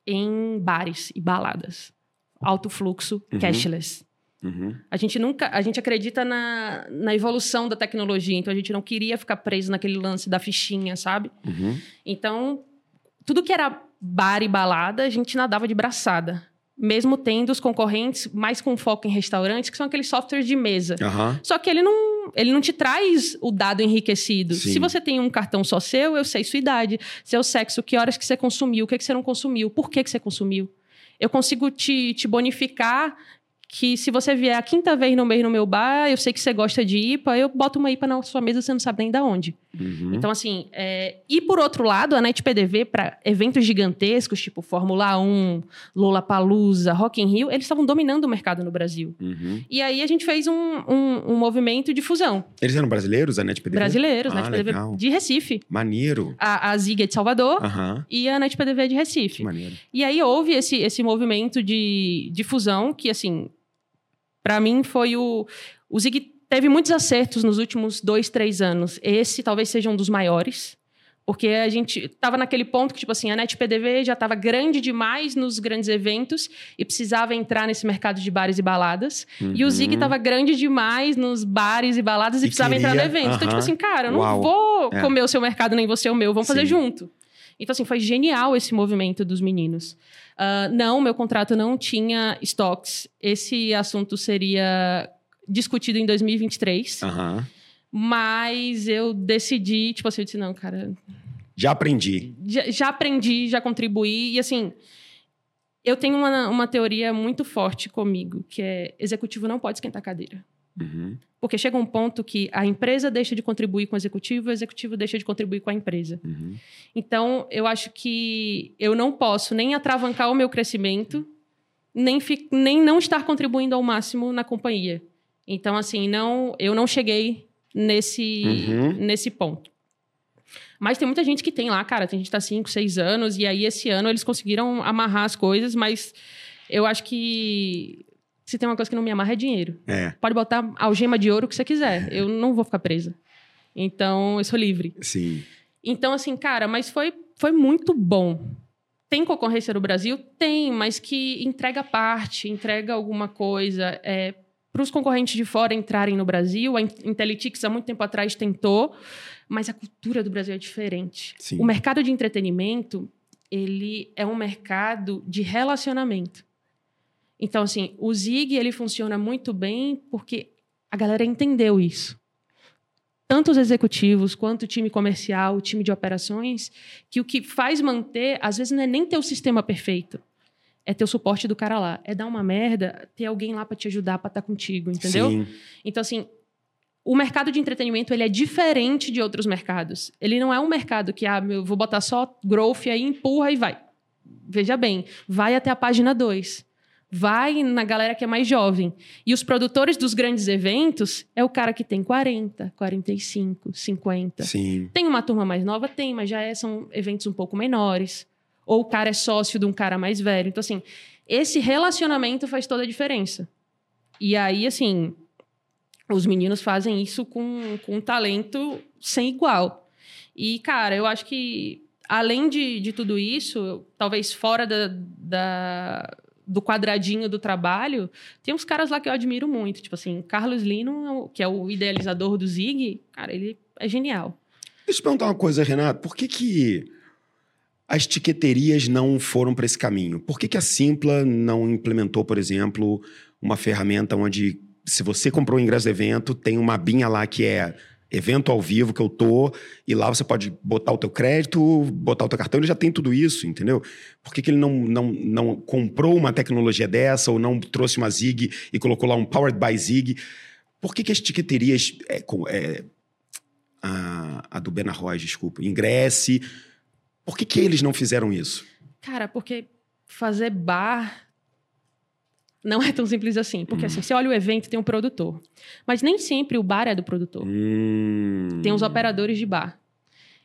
em bares e baladas alto fluxo, uhum. cashless. Uhum. A gente nunca, a gente acredita na, na evolução da tecnologia, então a gente não queria ficar preso naquele lance da fichinha, sabe? Uhum. Então, tudo que era bar e balada, a gente nadava de braçada. Mesmo tendo os concorrentes mais com foco em restaurantes, que são aqueles softwares de mesa. Uhum. Só que ele não, ele não te traz o dado enriquecido. Sim. Se você tem um cartão só seu, eu sei sua idade, seu sexo, que horas que você consumiu, o que, que você não consumiu, por que, que você consumiu eu consigo te, te bonificar que se você vier a quinta vez no mês no meu bar, eu sei que você gosta de IPA, eu boto uma IPA na sua mesa, você não sabe nem da onde. Uhum. Então, assim, é... e por outro lado, a NET PDV, para eventos gigantescos, tipo Fórmula 1, Lollapalooza, Rock in Rio, eles estavam dominando o mercado no Brasil. Uhum. E aí a gente fez um, um, um, movimento de fusão. Eles eram brasileiros, a NET PDV? Brasileiros, ah, NET PDV de Recife. Maneiro. A, a Zig é de Salvador uhum. e a NET PDV é de Recife. Maneiro. E aí houve esse, esse movimento de, de fusão que, assim, para mim, foi o. O Zig teve muitos acertos nos últimos dois, três anos. Esse talvez seja um dos maiores. Porque a gente estava naquele ponto que, tipo assim, a NET PDV já estava grande demais nos grandes eventos e precisava entrar nesse mercado de bares e baladas. Uhum. E o Zig estava grande demais nos bares e baladas e, e precisava queria... entrar no evento. Uhum. Então, tipo assim, cara, eu não Uau. vou é. comer o seu mercado nem você o meu, vamos Sim. fazer junto. Então, assim, foi genial esse movimento dos meninos. Uh, não, meu contrato não tinha estoques. Esse assunto seria discutido em 2023. Uhum. Mas eu decidi, tipo assim, eu disse, não, cara. Já aprendi. Já, já aprendi, já contribuí. E assim, eu tenho uma, uma teoria muito forte comigo, que é executivo não pode esquentar cadeira. Uhum. Porque chega um ponto que a empresa deixa de contribuir com o executivo, o executivo deixa de contribuir com a empresa. Uhum. Então, eu acho que eu não posso nem atravancar o meu crescimento, nem, nem não estar contribuindo ao máximo na companhia. Então, assim, não, eu não cheguei nesse, uhum. nesse ponto. Mas tem muita gente que tem lá, cara, tem gente que tá 5, 6 anos, e aí esse ano eles conseguiram amarrar as coisas, mas eu acho que se tem uma coisa que não me amarra é dinheiro. É. Pode botar algema de ouro que você quiser. É. Eu não vou ficar presa. Então, eu sou livre. Sim. Então, assim, cara, mas foi, foi muito bom. Tem concorrência no Brasil? Tem, mas que entrega parte, entrega alguma coisa. É, para os concorrentes de fora entrarem no Brasil, a Intelitix há muito tempo atrás tentou, mas a cultura do Brasil é diferente. Sim. O mercado de entretenimento, ele é um mercado de relacionamento. Então, assim, o Zig ele funciona muito bem porque a galera entendeu isso. Tanto os executivos quanto o time comercial, o time de operações, que o que faz manter, às vezes, não é nem ter o sistema perfeito. É ter o suporte do cara lá. É dar uma merda, ter alguém lá para te ajudar, para estar tá contigo, entendeu? Sim. Então, assim, o mercado de entretenimento ele é diferente de outros mercados. Ele não é um mercado que, ah, eu vou botar só growth aí, empurra e vai. Veja bem, vai até a página 2 vai na galera que é mais jovem. E os produtores dos grandes eventos é o cara que tem 40, 45, 50. Sim. Tem uma turma mais nova? Tem, mas já é, são eventos um pouco menores. Ou o cara é sócio de um cara mais velho. Então, assim, esse relacionamento faz toda a diferença. E aí, assim, os meninos fazem isso com, com um talento sem igual. E, cara, eu acho que além de, de tudo isso, talvez fora da, da, do quadradinho do trabalho, tem uns caras lá que eu admiro muito. Tipo assim, Carlos Lino, que é o idealizador do Zig, cara, ele é genial. Deixa eu perguntar uma coisa, Renato. Por que que as tiqueterias não foram para esse caminho? Por que, que a Simpla não implementou, por exemplo, uma ferramenta onde, se você comprou o ingresso do evento, tem uma binha lá que é evento ao vivo que eu tô, e lá você pode botar o teu crédito, botar o teu cartão, ele já tem tudo isso, entendeu? Por que, que ele não, não, não comprou uma tecnologia dessa, ou não trouxe uma Zig e colocou lá um Powered by Zig? Por que, que as tiqueterias, é, é, a, a do Benarroz, desculpa, ingresse, por que, que eles não fizeram isso? Cara, porque fazer bar não é tão simples assim. Porque hum. assim, você olha o evento, tem um produtor. Mas nem sempre o bar é do produtor. Hum. Tem os operadores de bar.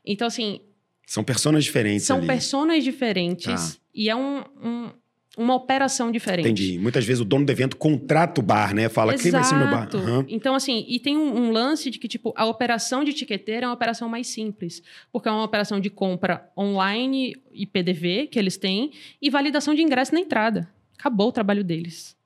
Então, assim. São personas diferentes. São ali. personas diferentes. Ah. E é um, um, uma operação diferente. Entendi. Muitas vezes o dono do evento contrata o bar, né? Fala, Exato. quem vai ser meu bar? Uhum. Então, assim, e tem um, um, lance de que, tipo, a operação de etiqueteira é uma operação mais simples. Porque é uma operação de compra online e PDV que eles têm e validação de ingresso na entrada. Acabou o trabalho deles.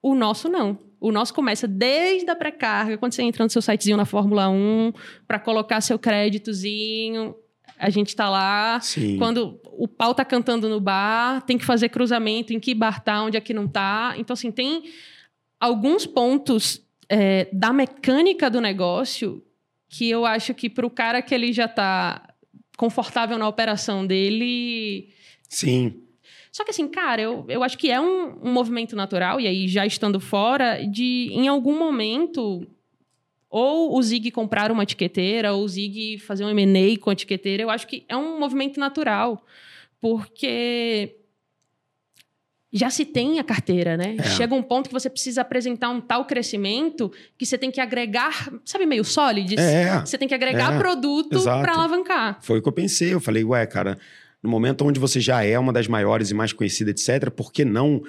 O nosso não. O nosso começa desde a pré-carga, quando você entra no seu sitezinho na Fórmula 1, para colocar seu créditozinho. A gente está lá. Sim. Quando o pau tá cantando no bar, tem que fazer cruzamento em que bar tá, onde é que não tá. Então, assim, tem alguns pontos é, da mecânica do negócio que eu acho que para o cara que ele já está confortável na operação dele. Sim só que assim, cara, eu, eu acho que é um, um movimento natural, e aí já estando fora, de em algum momento ou o Zig comprar uma etiqueteira, ou o Zig fazer um M&A com a etiqueteira, eu acho que é um movimento natural, porque já se tem a carteira, né? É. Chega um ponto que você precisa apresentar um tal crescimento que você tem que agregar, sabe, meio sólido? É. Você tem que agregar é. produto para alavancar. Foi o que eu pensei. Eu falei, ué, cara, no momento onde você já é uma das maiores e mais conhecidas, etc., por que não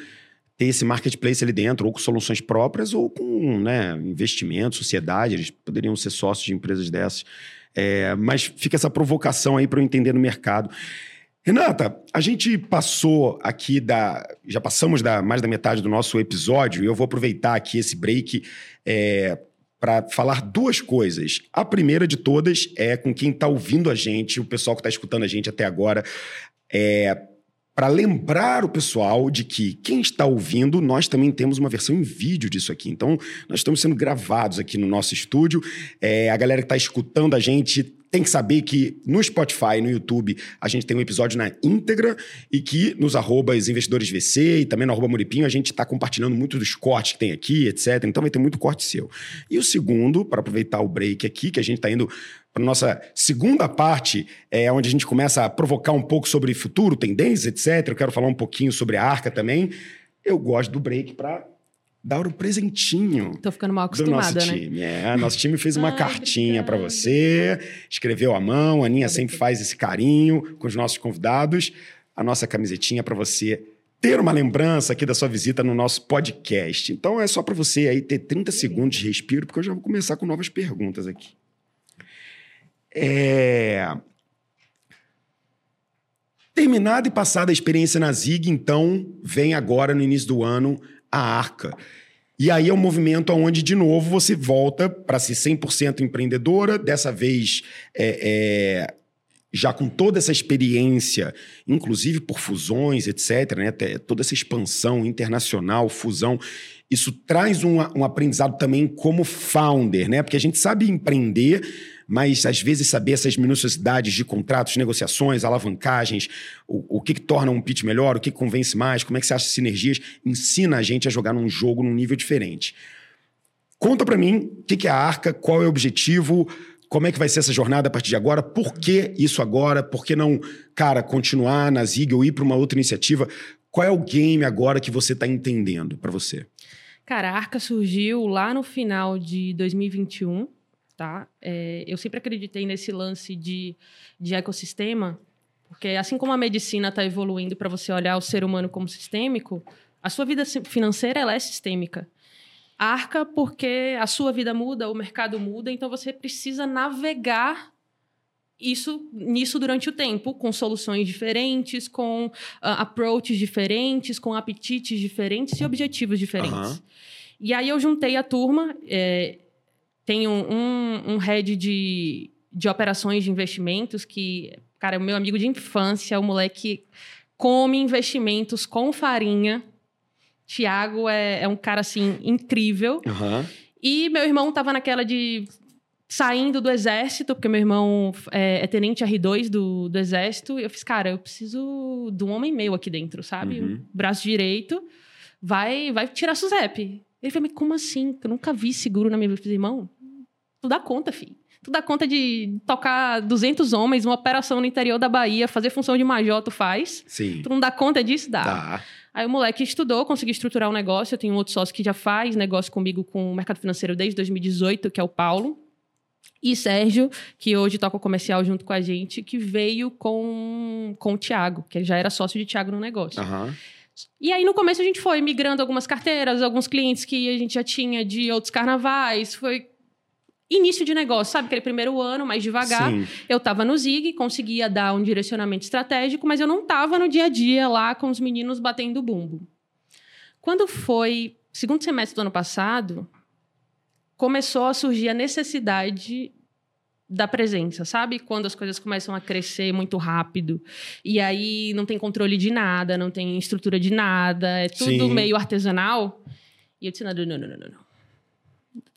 ter esse marketplace ali dentro, ou com soluções próprias, ou com né, investimento, sociedade, eles poderiam ser sócios de empresas dessas. É, mas fica essa provocação aí para eu entender no mercado. Renata, a gente passou aqui da. Já passamos da mais da metade do nosso episódio, e eu vou aproveitar aqui esse break é, para falar duas coisas. A primeira de todas é com quem está ouvindo a gente, o pessoal que está escutando a gente até agora, é para lembrar o pessoal de que quem está ouvindo, nós também temos uma versão em vídeo disso aqui. Então, nós estamos sendo gravados aqui no nosso estúdio. É, a galera que está escutando a gente tem que saber que no Spotify, no YouTube, a gente tem um episódio na íntegra e que nos arrobas investidores VC e também no arroba Muripinho a gente está compartilhando muito dos cortes que tem aqui, etc. Então vai ter muito corte seu. E o segundo, para aproveitar o break aqui, que a gente está indo para nossa segunda parte, é onde a gente começa a provocar um pouco sobre futuro, tendências, etc. Eu quero falar um pouquinho sobre a arca também. Eu gosto do break para dar o um presentinho. Tô ficando mal acostumada, do nosso né? time. É, nosso time fez uma Ai, cartinha para você, escreveu à mão, a Aninha sempre faz esse carinho com os nossos convidados. A nossa camisetinha para você ter uma lembrança aqui da sua visita no nosso podcast. Então é só para você aí ter 30 segundos de respiro, porque eu já vou começar com novas perguntas aqui. É... Terminada e passada a experiência na Zig, então vem agora no início do ano a arca. E aí é um movimento onde, de novo, você volta para ser 100% empreendedora, dessa vez é, é, já com toda essa experiência, inclusive por fusões, etc., né? toda essa expansão internacional, fusão, isso traz um, um aprendizado também como founder, né? Porque a gente sabe empreender, mas às vezes saber essas minuciosidades de contratos, negociações, alavancagens, o, o que, que, torna um pitch melhor, o que, que convence mais, como é que você acha sinergias, ensina a gente a jogar num jogo num nível diferente. Conta para mim o que, que é a Arca, qual é o objetivo, como é que vai ser essa jornada a partir de agora, por que isso agora, por que não, cara, continuar na Zig ou ir para uma outra iniciativa? Qual é o game agora que você está entendendo para você? Cara, a Arca surgiu lá no final de 2021 tá? É, eu sempre acreditei nesse lance de, de ecossistema, porque assim como a medicina está evoluindo para você olhar o ser humano como sistêmico, a sua vida financeira ela é sistêmica. Arca porque a sua vida muda, o mercado muda, então você precisa navegar isso nisso durante o tempo, com soluções diferentes, com uh, approaches diferentes, com apetites diferentes e objetivos diferentes. Uhum. E aí eu juntei a turma, é, tenho um, um head de, de operações de investimentos que, cara, é o meu amigo de infância, o moleque come investimentos com farinha. Tiago é, é um cara, assim, incrível. Uhum. E meu irmão tava naquela de saindo do exército, porque meu irmão é, é tenente R2 do, do exército, e eu fiz, cara, eu preciso de um homem meu aqui dentro, sabe? Uhum. Braço direito, vai vai tirar SUSEP. Ele falou, mas como assim? Eu nunca vi seguro na minha vida. Eu falei, irmão, tu dá conta, filho. Tu dá conta de tocar 200 homens, uma operação no interior da Bahia, fazer função de major, tu faz. Sim. Tu não dá conta disso? Dá. Tá. Aí o moleque estudou, conseguiu estruturar um negócio. Eu tenho um outro sócio que já faz negócio comigo com o mercado financeiro desde 2018, que é o Paulo. E Sérgio, que hoje toca o comercial junto com a gente, que veio com, com o Thiago, que ele já era sócio de Thiago no negócio. Uhum. E aí, no começo, a gente foi migrando algumas carteiras, alguns clientes que a gente já tinha de outros carnavais. Foi início de negócio, sabe? Aquele primeiro ano, mais devagar. Sim. Eu estava no Zig, conseguia dar um direcionamento estratégico, mas eu não estava no dia a dia lá com os meninos batendo bumbo. Quando foi segundo semestre do ano passado, começou a surgir a necessidade da presença, sabe? Quando as coisas começam a crescer muito rápido e aí não tem controle de nada, não tem estrutura de nada, é tudo Sim. meio artesanal. E eu disse: não, não, não, não, não.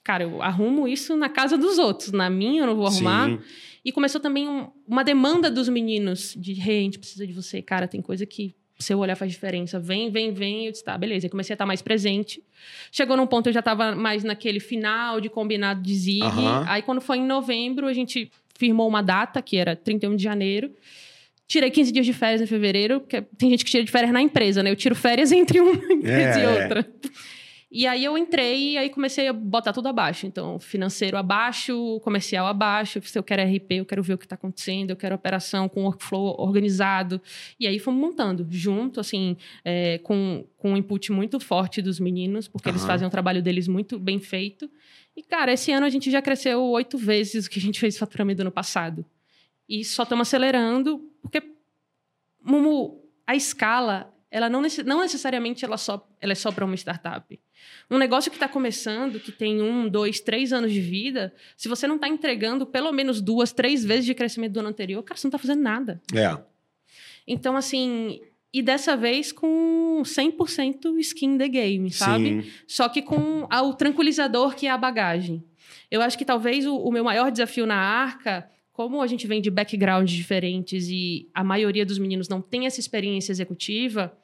Cara, eu arrumo isso na casa dos outros, na minha eu não vou arrumar. Sim. E começou também um, uma demanda dos meninos de, hey, a gente precisa de você, cara, tem coisa que seu olhar faz diferença. Vem, vem, vem. Eu disse, tá, beleza. Eu comecei a estar mais presente. Chegou num ponto, eu já estava mais naquele final de combinado de Zig. Uhum. Aí, quando foi em novembro, a gente firmou uma data, que era 31 de janeiro. Tirei 15 dias de férias em fevereiro, porque tem gente que tira de férias na empresa, né? Eu tiro férias entre uma empresa é. e outra. E aí eu entrei e aí comecei a botar tudo abaixo. Então, financeiro abaixo, comercial abaixo. Se eu quero RP, eu quero ver o que está acontecendo, eu quero operação com workflow organizado. E aí fomos montando junto, assim, é, com, com um input muito forte dos meninos, porque uhum. eles fazem o trabalho deles muito bem feito. E, cara, esse ano a gente já cresceu oito vezes o que a gente fez faturamento no ano passado. E só estamos acelerando, porque Mumu, a escala, ela não, não necessariamente ela, só, ela é só para uma startup. Um negócio que está começando, que tem um, dois, três anos de vida, se você não está entregando pelo menos duas, três vezes de crescimento do ano anterior, cara, você não está fazendo nada. É. Então, assim, e dessa vez com 100% skin the game, sabe? Sim. Só que com o tranquilizador que é a bagagem. Eu acho que talvez o, o meu maior desafio na arca como a gente vem de backgrounds diferentes e a maioria dos meninos não tem essa experiência executiva,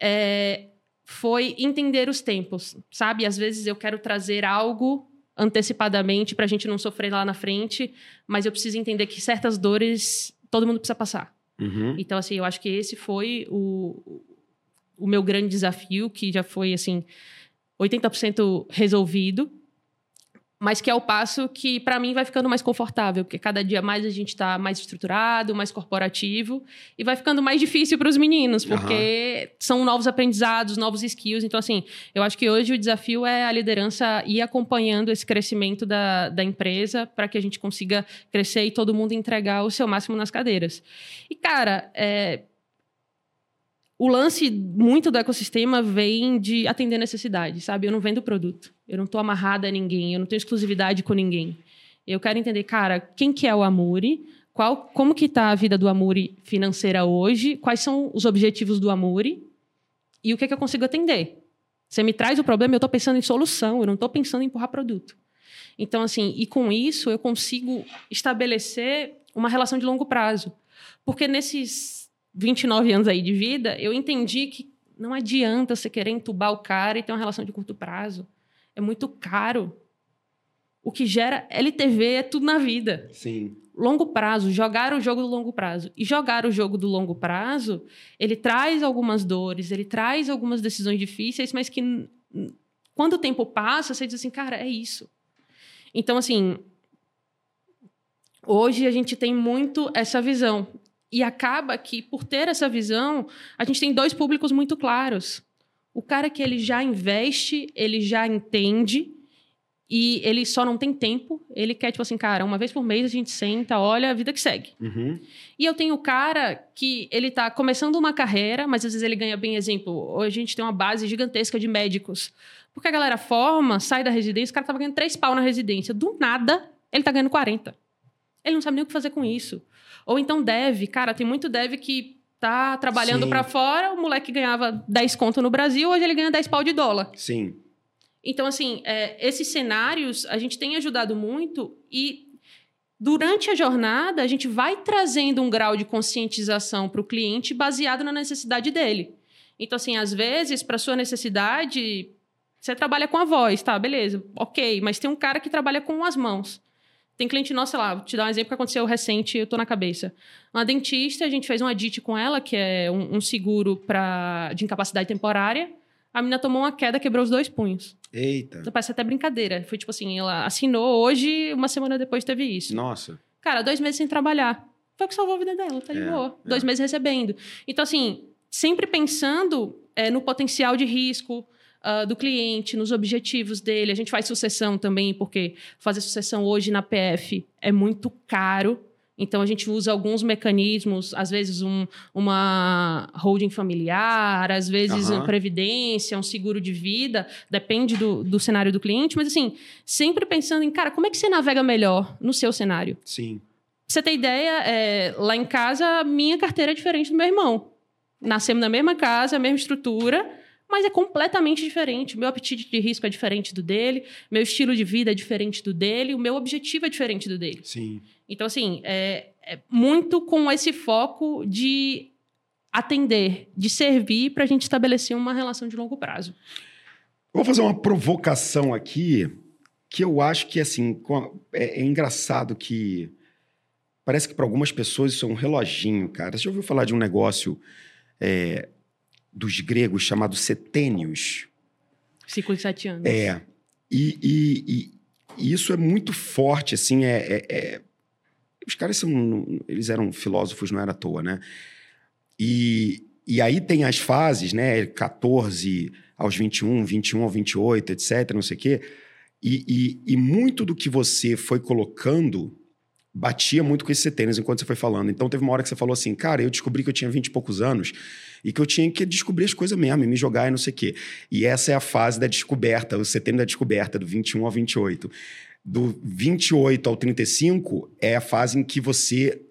é, foi entender os tempos, sabe? Às vezes eu quero trazer algo antecipadamente para a gente não sofrer lá na frente, mas eu preciso entender que certas dores todo mundo precisa passar. Uhum. Então, assim, eu acho que esse foi o, o meu grande desafio, que já foi, assim, 80% resolvido mas que é o passo que para mim vai ficando mais confortável, porque cada dia mais a gente está mais estruturado, mais corporativo e vai ficando mais difícil para os meninos, porque uhum. são novos aprendizados, novos skills. Então, assim, eu acho que hoje o desafio é a liderança ir acompanhando esse crescimento da, da empresa para que a gente consiga crescer e todo mundo entregar o seu máximo nas cadeiras. E, cara, é, o lance muito do ecossistema vem de atender necessidade, sabe? Eu não vendo produto. Eu não estou amarrada a ninguém, eu não tenho exclusividade com ninguém. Eu quero entender, cara, quem que é o Amuri? Qual, como que está a vida do Amuri financeira hoje? Quais são os objetivos do Amuri? E o que, é que eu consigo atender? Você me traz o problema, eu estou pensando em solução, eu não estou pensando em empurrar produto. Então, assim, e com isso eu consigo estabelecer uma relação de longo prazo. Porque nesses 29 anos aí de vida, eu entendi que não adianta você querer entubar o cara e ter uma relação de curto prazo é muito caro. O que gera LTV é tudo na vida. Sim. Longo prazo, jogar o jogo do longo prazo. E jogar o jogo do longo prazo, ele traz algumas dores, ele traz algumas decisões difíceis, mas que quando o tempo passa, você diz assim, cara, é isso. Então, assim, hoje a gente tem muito essa visão. E acaba que, por ter essa visão, a gente tem dois públicos muito claros. O cara que ele já investe, ele já entende e ele só não tem tempo. Ele quer, tipo assim, cara, uma vez por mês a gente senta, olha, a vida que segue. Uhum. E eu tenho o cara que ele tá começando uma carreira, mas às vezes ele ganha bem exemplo. Hoje a gente tem uma base gigantesca de médicos. Porque a galera forma, sai da residência, o cara tava ganhando três pau na residência. Do nada, ele tá ganhando 40. Ele não sabe nem o que fazer com isso. Ou então deve, cara, tem muito deve que tá trabalhando para fora, o moleque ganhava 10 conto no Brasil, hoje ele ganha 10 pau de dólar. Sim. Então, assim, é, esses cenários a gente tem ajudado muito e durante a jornada a gente vai trazendo um grau de conscientização para o cliente baseado na necessidade dele. Então, assim, às vezes, para sua necessidade, você trabalha com a voz, tá? Beleza, ok, mas tem um cara que trabalha com as mãos. Tem cliente nosso, sei lá, vou te dar um exemplo que aconteceu recente, eu tô na cabeça. Uma dentista, a gente fez um adit com ela, que é um, um seguro pra, de incapacidade temporária. A menina tomou uma queda, quebrou os dois punhos. Eita. Então, parece até brincadeira. Foi tipo assim, ela assinou hoje, uma semana depois teve isso. Nossa. Cara, dois meses sem trabalhar. Foi o que salvou a vida dela, tá de É, boa. é. Dois meses recebendo. Então, assim, sempre pensando é, no potencial de risco ah, do cliente, nos objetivos dele. A gente faz sucessão também, porque fazer sucessão hoje na PF é muito caro. Então, a gente usa alguns mecanismos, às vezes um, uma holding familiar, às vezes Aham. uma previdência, um seguro de vida, depende do, do cenário do cliente, mas assim, sempre pensando em, cara, como é que você navega melhor no seu cenário? Sim. Pra você ter ideia, é, lá em casa, minha carteira é diferente do meu irmão. Nascemos na mesma casa, mesma estrutura, mas é completamente diferente. Meu apetite de risco é diferente do dele, meu estilo de vida é diferente do dele, o meu objetivo é diferente do dele. Sim. Então, assim, é, é muito com esse foco de atender, de servir para a gente estabelecer uma relação de longo prazo. Vou fazer uma provocação aqui que eu acho que assim é, é engraçado que parece que para algumas pessoas isso é um reloginho, cara. Você já ouviu falar de um negócio é, dos gregos chamado setênios? Ciclo de sete anos. É. E, e- e- isso é muito forte, assim, é, é- é- Os caras são... Eles eram filósofos, não era à toa, né? E, e aí tem as fases, né? 14 aos 21, 21 ao 28, etc, não sei o quê. E, e- e muito do que você foi colocando batia muito com esse setênios enquanto você foi falando. Então teve uma hora que você falou assim, cara, eu descobri que eu tinha 20 e poucos anos e que eu tinha que descobrir as coisas mesmo e me jogar e não sei o quê. E essa é a fase da descoberta, o setembro da descoberta, do 21 ao 28. Do 28 ao 35 é a fase em que você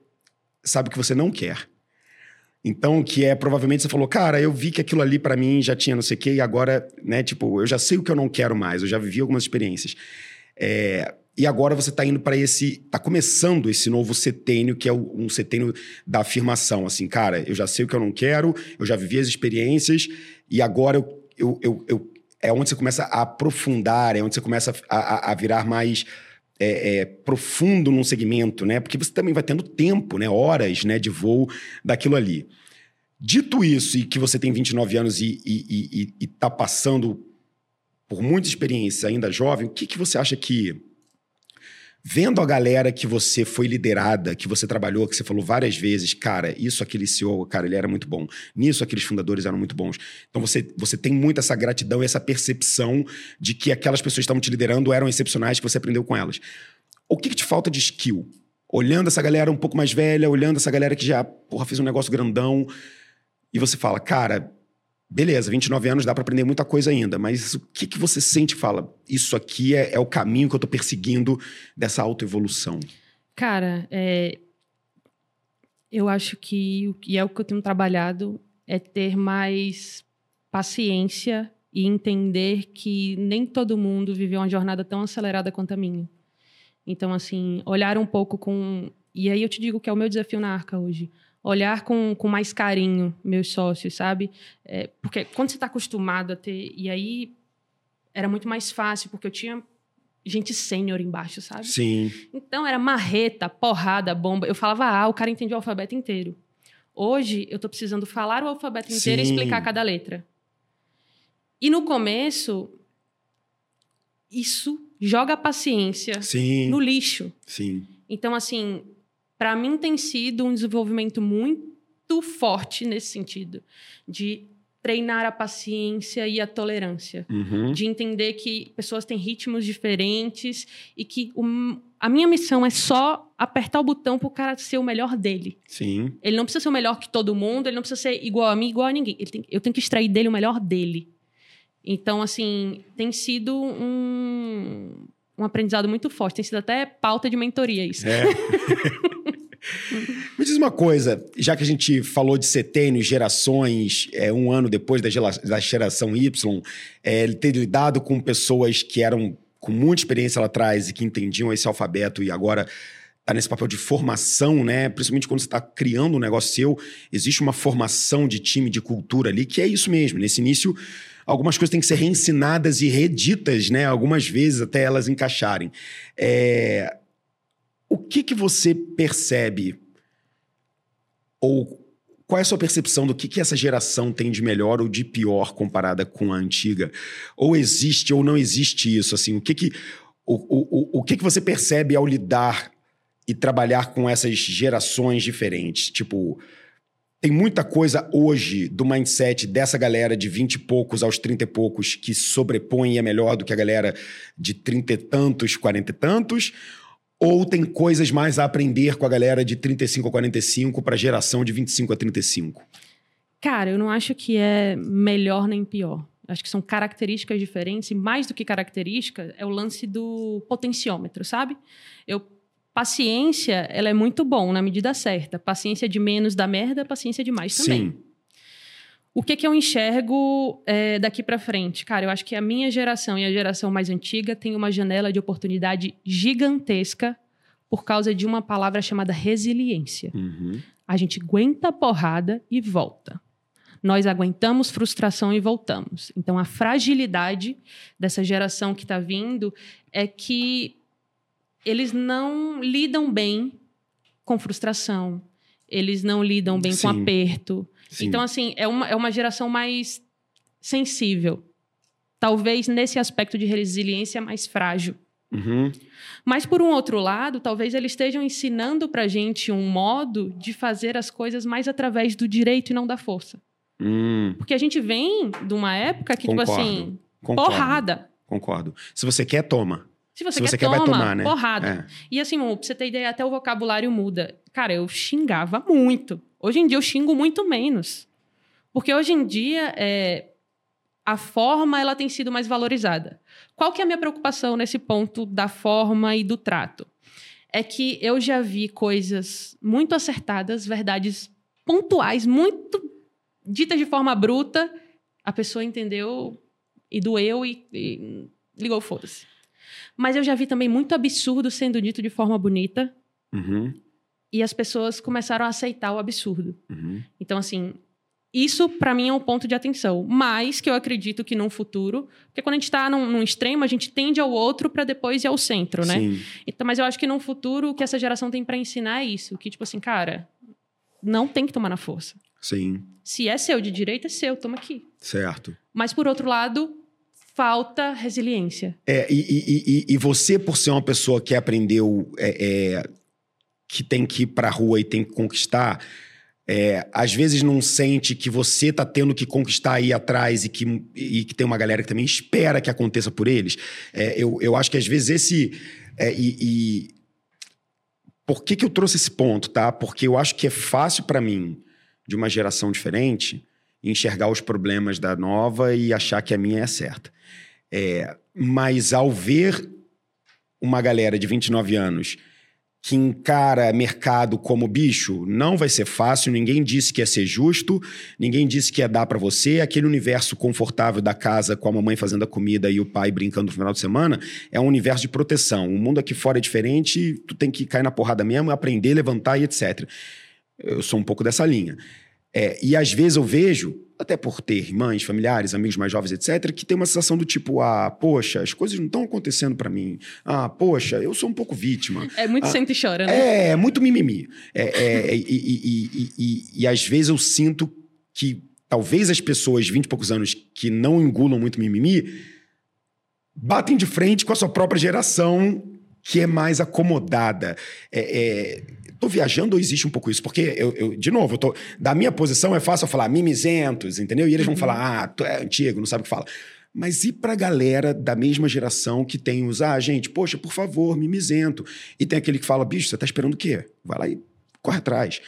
sabe o que você não quer. Então, que é provavelmente você falou, cara, eu vi que aquilo ali pra mim já tinha não sei o quê, e agora, né, tipo, eu já sei o que eu não quero mais, eu já vivi algumas experiências. É, e agora você tá indo para esse. tá começando esse novo setênio, que é um setênio da afirmação. Assim, cara, eu já sei o que eu não quero, eu já vivi as experiências, e agora eu, eu, eu, eu- é onde você começa a aprofundar, é onde você começa a, a- a virar mais. é, é, profundo num segmento, né? Porque você também vai tendo tempo, né? Horas né, de voo daquilo ali. Dito isso, e que você tem 29 anos e, e, e, e- e tá passando por muita experiência ainda jovem, o que, que você acha que. Vendo a galera que você foi liderada, que você trabalhou, que você falou várias vezes, cara, isso aquele CEO, cara, ele era muito bom. Nisso aqueles fundadores eram muito bons. Então você, você tem muito essa gratidão e essa percepção de que aquelas pessoas que estavam te liderando eram excepcionais, que você aprendeu com elas. O que, que te falta de skill? Olhando essa galera um pouco mais velha, olhando essa galera que já, porra, fez um negócio grandão, e você fala, cara, beleza, 29 anos dá pra aprender muita coisa ainda, mas o que, que você sente e fala, isso aqui é, é o caminho que eu tô perseguindo dessa autoevolução? Cara, é, eu acho que, e é o que eu tenho trabalhado, é ter mais paciência e entender que nem todo mundo viveu uma jornada tão acelerada quanto a minha. Então, assim, olhar um pouco com. E aí eu te digo que é o meu desafio na arca hoje. Olhar com, com mais carinho meus sócios, sabe? É, porque quando você está acostumado a ter. E aí era muito mais fácil, porque eu tinha gente sênior embaixo, sabe? Sim, Então era marreta, porrada, bomba. Eu falava A, o cara entendia o alfabeto inteiro. Hoje eu tô precisando falar o alfabeto inteiro e Sim. explicar cada letra. E no começo, isso joga a paciência sim, no lixo. sim. Então, assim, para mim tem sido um desenvolvimento muito forte nesse sentido. De treinar a paciência e a tolerância. Uhum. De entender que pessoas têm ritmos diferentes e que o, a minha missão é só apertar o botão para o cara ser o melhor dele. Sim. Ele não precisa ser o melhor que todo mundo, ele não precisa ser igual a mim, igual a ninguém. Tem, eu tenho que extrair dele o melhor dele. Então, assim, tem sido um, um aprendizado muito forte. Tem sido até pauta de mentoria isso. É. Me diz uma coisa, já que a gente falou de setênios, gerações, é, um ano depois da, da geração Y, é, ter lidado com pessoas que eram com muita experiência lá atrás e que entendiam esse alfabeto e agora está nesse papel de formação, né? Principalmente quando você está criando um negócio seu, existe uma formação de time, de cultura ali, que é isso mesmo. Nesse início, algumas coisas têm que ser reensinadas e reditas, né? Algumas vezes até elas encaixarem. É... O que, que você percebe? Ou qual é a sua percepção do que, que essa geração tem de melhor ou de pior comparada com a antiga? Ou existe ou não existe isso? Assim, o que que, o, o, o, o que, que você percebe ao lidar e trabalhar com essas gerações diferentes? Tipo, tem muita coisa hoje do mindset dessa galera de 20 e poucos aos 30 e poucos que sobrepõe e é melhor do que a galera de 30 e tantos, 40 e tantos? Ou tem coisas mais a aprender com a galera de 35 a 45 para a geração de 25 a 35? Cara, eu não acho que é melhor nem pior. Acho que são características diferentes e mais do que característica é o lance do potenciômetro, sabe? Eu paciência, ela é muito bom na medida certa. Paciência de menos dá merda, paciência de mais também. Sim. O que, que eu enxergo é, daqui para frente? Cara, eu acho que a minha geração e a geração mais antiga tem uma janela de oportunidade gigantesca por causa de uma palavra chamada resiliência. Uhum. A gente aguenta a porrada e volta. Nós aguentamos frustração e voltamos. Então, a fragilidade dessa geração que está vindo é que eles não lidam bem com frustração, eles não lidam bem Sim. com aperto, Sim. Então, assim, é uma, é uma geração mais sensível. Talvez nesse aspecto de resiliência mais frágil. Uhum. Mas, por um outro lado, talvez eles estejam ensinando pra gente um modo de fazer as coisas mais através do direito e não da força. Hum. Porque a gente vem de uma época que, Concordo. tipo assim, Concordo. porrada. Concordo. Se você quer, toma. Se você, Se quer, você quer, toma, vai tomar, né? Porrada. É. E assim, pra você ter ideia, até o vocabulário muda. Cara, eu xingava muito. Hoje em dia eu xingo muito menos. Porque hoje em dia é, a forma ela tem sido mais valorizada. Qual que é a minha preocupação nesse ponto da forma e do trato? É que eu já vi coisas muito acertadas, verdades pontuais, muito ditas de forma bruta, a pessoa entendeu e doeu e, e ligou foda-se. Mas eu já vi também muito absurdo sendo dito de forma bonita. Uhum. E as pessoas começaram a aceitar o absurdo. Uhum. Então, assim, isso para mim é um ponto de atenção. Mas que eu acredito que no futuro, porque quando a gente está num, num, extremo, a gente tende ao outro para depois ir ao centro, né? Sim. Então, mas eu acho que no futuro o que essa geração tem para ensinar é isso, que tipo assim, cara, não tem que tomar na força. Sim. Se é seu de direita, é seu, toma aqui. Certo. Mas por outro lado, falta resiliência. É, e, e, e, e você, por ser uma pessoa que aprendeu é, é que tem que ir para a rua e tem que conquistar, é, às vezes não sente que você tá tendo que conquistar aí atrás e que, e que tem uma galera que também espera que aconteça por eles. É, eu, eu acho que às vezes esse. É, e, e, Por que, que eu trouxe esse ponto, tá? Porque eu acho que é fácil para mim, de uma geração diferente, enxergar os problemas da nova e achar que a minha é certa. É, mas ao ver uma galera de 29 anos que encara mercado como bicho, não vai ser fácil. Ninguém disse que ia ser justo, ninguém disse que ia dar para você. Aquele universo confortável da casa com a mamãe fazendo a comida e o pai brincando no final de semana é um universo de proteção. O mundo aqui fora é diferente, tu tem que cair na porrada mesmo, aprender, levantar e etc. Eu sou um pouco dessa linha. É, e às vezes eu vejo até por ter irmãs, familiares, amigos mais jovens, etc., que tem uma sensação do tipo, ah, poxa, as coisas não estão acontecendo para mim. Ah, poxa, eu sou um pouco vítima. É muito ah, sente e chora, né? É, é muito mimimi. É, é, e, e, e, e, às vezes eu sinto que talvez as pessoas de 20 e poucos anos que não engulam muito mimimi batem de frente com a sua própria geração que é mais acomodada. É, é, Tô viajando ou existe um pouco isso? Porque, eu, eu de novo, eu tô, da minha posição é fácil eu falar mimizentos, entendeu? E eles vão uhum. falar, ah, tu é antigo, não sabe o que fala. Mas e pra galera da mesma geração que tem os, ah, gente, poxa, por favor, mimizento. E tem aquele que fala, bicho, você tá esperando o quê? Vai lá e corre atrás.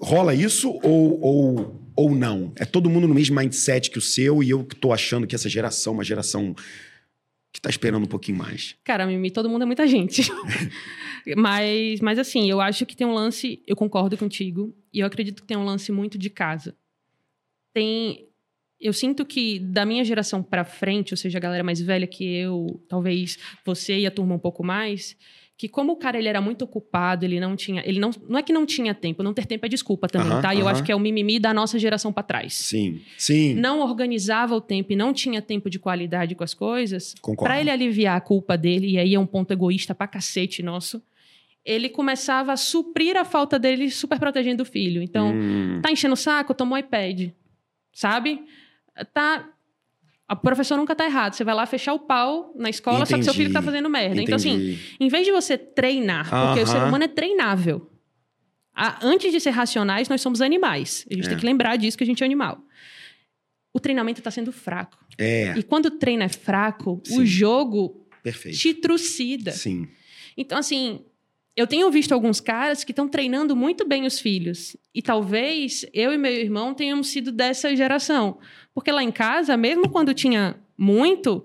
Rola isso ou, ou, ou não? É todo mundo no mesmo mindset que o seu e eu que tô achando que essa geração, uma geração que tá esperando um pouquinho mais? Cara, Mimi, todo mundo é muita gente. mas, mas assim, eu acho que tem um lance, eu concordo contigo, e eu acredito que tem um lance muito de casa. Tem. Eu sinto que da minha geração para frente, ou seja, a galera mais velha que eu, talvez você e a turma um pouco mais, que como o cara ele era muito ocupado, ele não tinha, ele não, não é que não tinha tempo, não ter tempo é desculpa também, tá? E eu acho que é o mimimi da nossa geração para trás. Sim, sim. Não organizava o tempo e não tinha tempo de qualidade com as coisas. Para ele aliviar a culpa dele, e aí é um ponto egoísta pra cacete nosso, ele começava a suprir a falta dele super protegendo o filho. Então, hum. tá enchendo o saco, tomou iPad, sabe? Tá a professora nunca tá errado. Você vai lá fechar o pau na escola, Entendi. só que seu filho tá fazendo merda. Entendi. Então, assim, em vez de você treinar, uh -huh. porque o ser humano é treinável. A, antes de ser racionais, nós somos animais. A gente é. tem que lembrar disso que a gente é animal. O treinamento está sendo fraco. É. E quando o treino é fraco, Sim. o jogo Perfeito. te trucida. Sim. Então, assim, eu tenho visto alguns caras que estão treinando muito bem os filhos. E talvez eu e meu irmão tenhamos sido dessa geração. Porque lá em casa, mesmo quando tinha muito,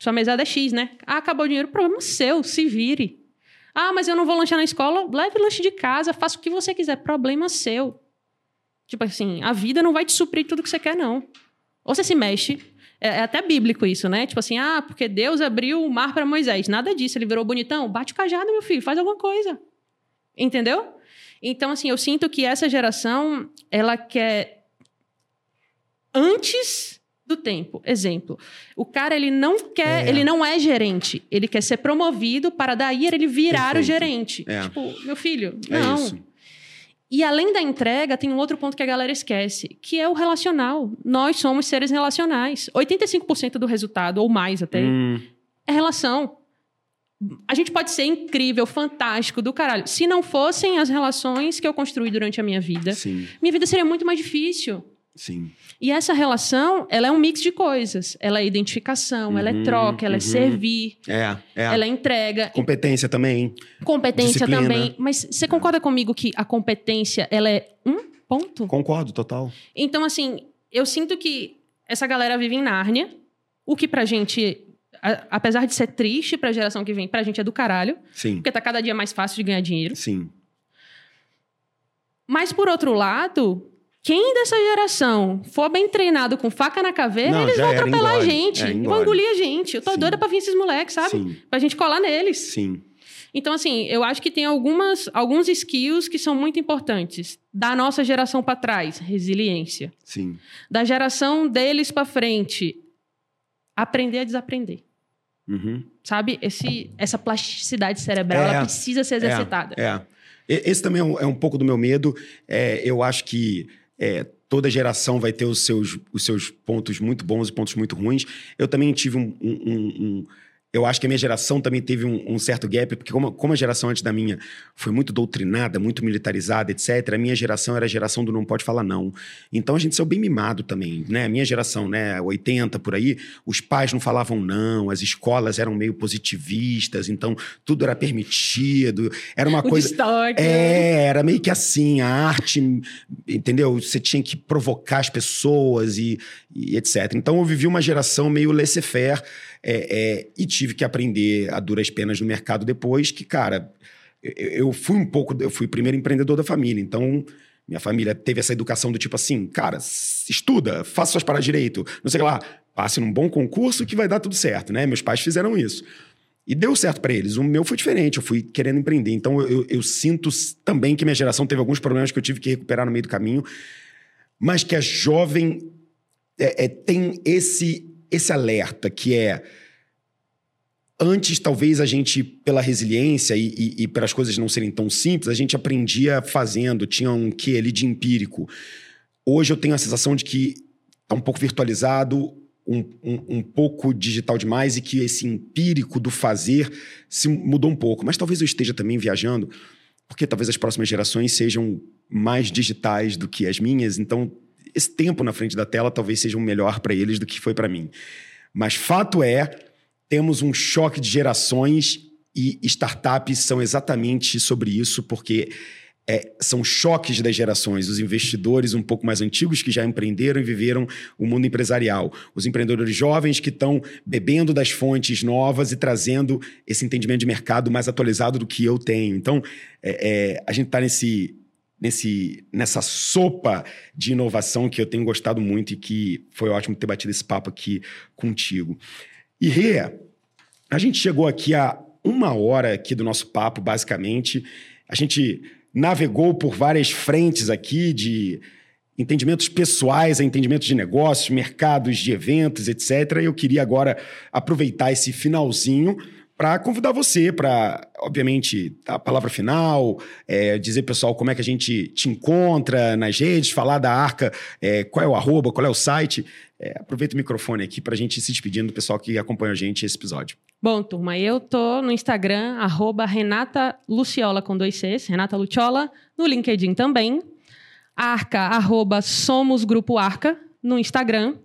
sua mesada é X, né? Ah, acabou o dinheiro, problema seu, se vire. Ah, mas eu não vou lanchar na escola, leve lanche de casa, faça o que você quiser, problema seu. Tipo assim, a vida não vai te suprir tudo que você quer, não. Ou você se mexe. É, é até bíblico isso, né? Tipo assim, ah, porque Deus abriu o mar para Moisés. Nada disso, ele virou bonitão. Bate o cajado, meu filho, faz alguma coisa. Entendeu? Então, assim, eu sinto que essa geração, ela quer antes do tempo. Exemplo, o cara ele não quer, é. ele não é gerente, ele quer ser promovido para daí ele virar Perfeito. o gerente. É. Tipo, meu filho, é não. Isso. E além da entrega, tem um outro ponto que a galera esquece, que é o relacional. Nós somos seres relacionais. 85% do resultado, ou mais até, hum. é relação. A gente pode ser incrível, fantástico, do caralho. Se não fossem as relações que eu construí durante a minha vida, Sim. minha vida seria muito mais difícil. Sim. E essa relação, ela é um mix de coisas. Ela é identificação, uhum, ela é uhum, troca, ela é uhum. é servir. É, é. Ela é entrega. Competência também. Competência Disciplina. também. Mas você concorda comigo que a competência, ela é um ponto? Concordo, total. Então, assim, eu sinto que essa galera vive em Nárnia. O que pra gente apesar de ser triste para a geração que vem, pra gente é do caralho. Sim. Porque tá cada dia mais fácil de ganhar dinheiro. Sim. Mas por outro lado, quem dessa geração for bem treinado com faca na caveira, não, eles vão atropelar a gente. É, vão engolir a gente. Eu tô Sim. doida pra vir esses moleques, sabe? Sim. Pra gente colar neles. Sim. Então, assim, eu acho que tem algumas, alguns skills que são muito importantes. Da nossa geração para trás, resiliência. Sim. Da geração deles para frente, aprender a desaprender. Uhum. Sabe? Esse, essa plasticidade cerebral, é, ela precisa ser é, exercitada. É, é. Esse também é um, é um pouco do meu medo. É, eu acho que é, toda geração vai ter os seus, os seus pontos muito bons e pontos muito ruins. Eu também tive um, um, um eu acho que a minha geração também teve um, um certo gap, porque como, como, a geração antes da minha foi muito doutrinada, muito militarizada, etc., a minha geração era a geração do não pode falar não. Então a gente saiu bem mimado também, né? A minha geração, né, 80 por aí, os pais não falavam não, as escolas eram meio positivistas, então tudo era permitido, era uma o coisa... Destaque, é, era meio que assim, a arte, entendeu? Você tinha que provocar as pessoas e, e etc. Então eu vivi uma geração meio laissez-faire, é, é, e tive que aprender a duras penas no mercado depois, que, cara, eu, eu fui um pouco, eu fui o primeiro empreendedor da família, então minha família teve essa educação do tipo assim, cara, estuda, faça suas paradas direito, não sei lá, passe num bom concurso que vai dar tudo certo, né? Meus pais fizeram isso. E deu certo para eles. O meu foi diferente, eu fui querendo empreender. Então eu, eu, sinto também que minha geração teve alguns problemas que eu tive que recuperar no meio do caminho, mas que a jovem é, é, tem esse esse alerta que é antes talvez a gente pela resiliência e, e, e pelas coisas não serem tão simples a gente aprendia fazendo tinha um que ali de empírico hoje eu tenho a sensação de que está um pouco virtualizado um, um, um, pouco digital demais e que esse empírico do fazer se mudou um pouco. Mas talvez eu esteja também viajando, porque talvez as próximas gerações sejam mais digitais do que as minhas, então esse tempo na frente da tela talvez seja um melhor para eles do que foi para mim. Mas fato é, temos um choque de gerações e startups são exatamente sobre isso, porque é, são choques das gerações. Os investidores um pouco mais antigos que já empreenderam e viveram o mundo empresarial. Os empreendedores jovens que estão bebendo das fontes novas e trazendo esse entendimento de mercado mais atualizado do que eu tenho. Então, é, é, a gente está nesse, nesse, nessa sopa de inovação que eu tenho gostado muito e que foi ótimo ter batido esse papo aqui contigo. E Rê, a gente chegou aqui a uma hora aqui do nosso papo, basicamente. A gente navegou por várias frentes aqui de entendimentos pessoais entendimentos de negócios, mercados de eventos, etc. Eu queria agora aproveitar esse finalzinho para convidar você para, obviamente, a palavra final, é, dizer, pessoal, como é que a gente te encontra nas redes, falar da Arca, é, qual é o arroba, qual é o site. É, aproveita o microfone aqui para a gente se despedindo do pessoal que acompanha a gente esse episódio. Bom, turma, eu tô no Instagram, arroba Renata Luciola com dois Cs, Renata Luciola, no LinkedIn também. Arca, arroba Somos Grupo Arca, no Instagram.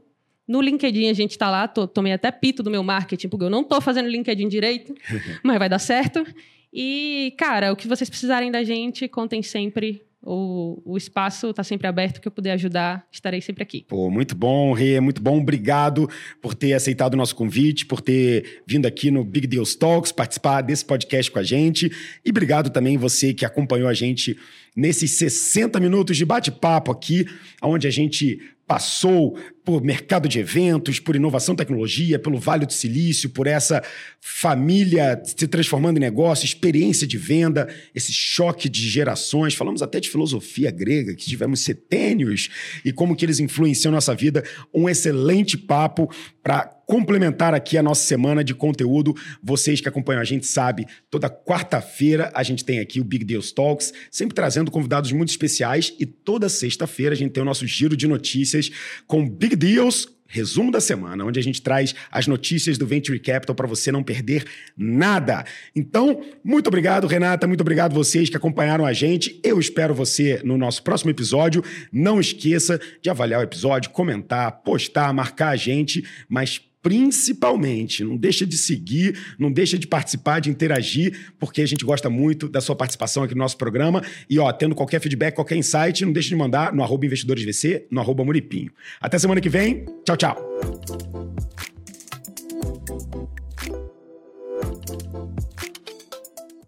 No LinkedIn a gente está lá, tô, tomei até pito do meu marketing, porque eu não tô fazendo LinkedIn direito, mas vai dar certo. E, cara, o que vocês precisarem da gente, contem sempre o, o espaço está sempre aberto, que eu puder ajudar, estarei sempre aqui. Pô, muito bom, Rê, muito bom. Obrigado por ter aceitado o nosso convite, por ter vindo aqui no Big Deals Talks, participar desse podcast com a gente. E obrigado também você que acompanhou a gente nesses 60 minutos de bate-papo aqui, onde a gente passou por mercado de eventos, por inovação tecnologia, pelo Vale do Silício, por essa família se transformando em negócio, experiência de venda, esse choque de gerações. Falamos até de filosofia grega, que tivemos setênios e como que eles influenciam nossa vida. Um excelente papo para complementar aqui a nossa semana de conteúdo. Vocês que acompanham a gente sabe, toda quarta-feira a gente tem aqui o Big Deals Talks, sempre trazendo convidados muito especiais e toda sexta-feira a gente tem o nosso giro de notícias com Big Deals resumo da semana, onde a gente traz as notícias do Venture Capital para você não perder nada. Então, muito obrigado, Renata, muito obrigado vocês que acompanharam a gente. Eu espero você no nosso próximo episódio. Não esqueça de avaliar o episódio, comentar, postar, marcar a gente, mas principalmente. Não deixa de seguir, não deixa de participar, de interagir, porque a gente gosta muito da sua participação aqui no nosso programa. E, ó, tendo qualquer feedback, qualquer insight, não deixa de mandar no arroba investidoresvc, no arroba muripinho. Até semana que vem. Tchau, tchau.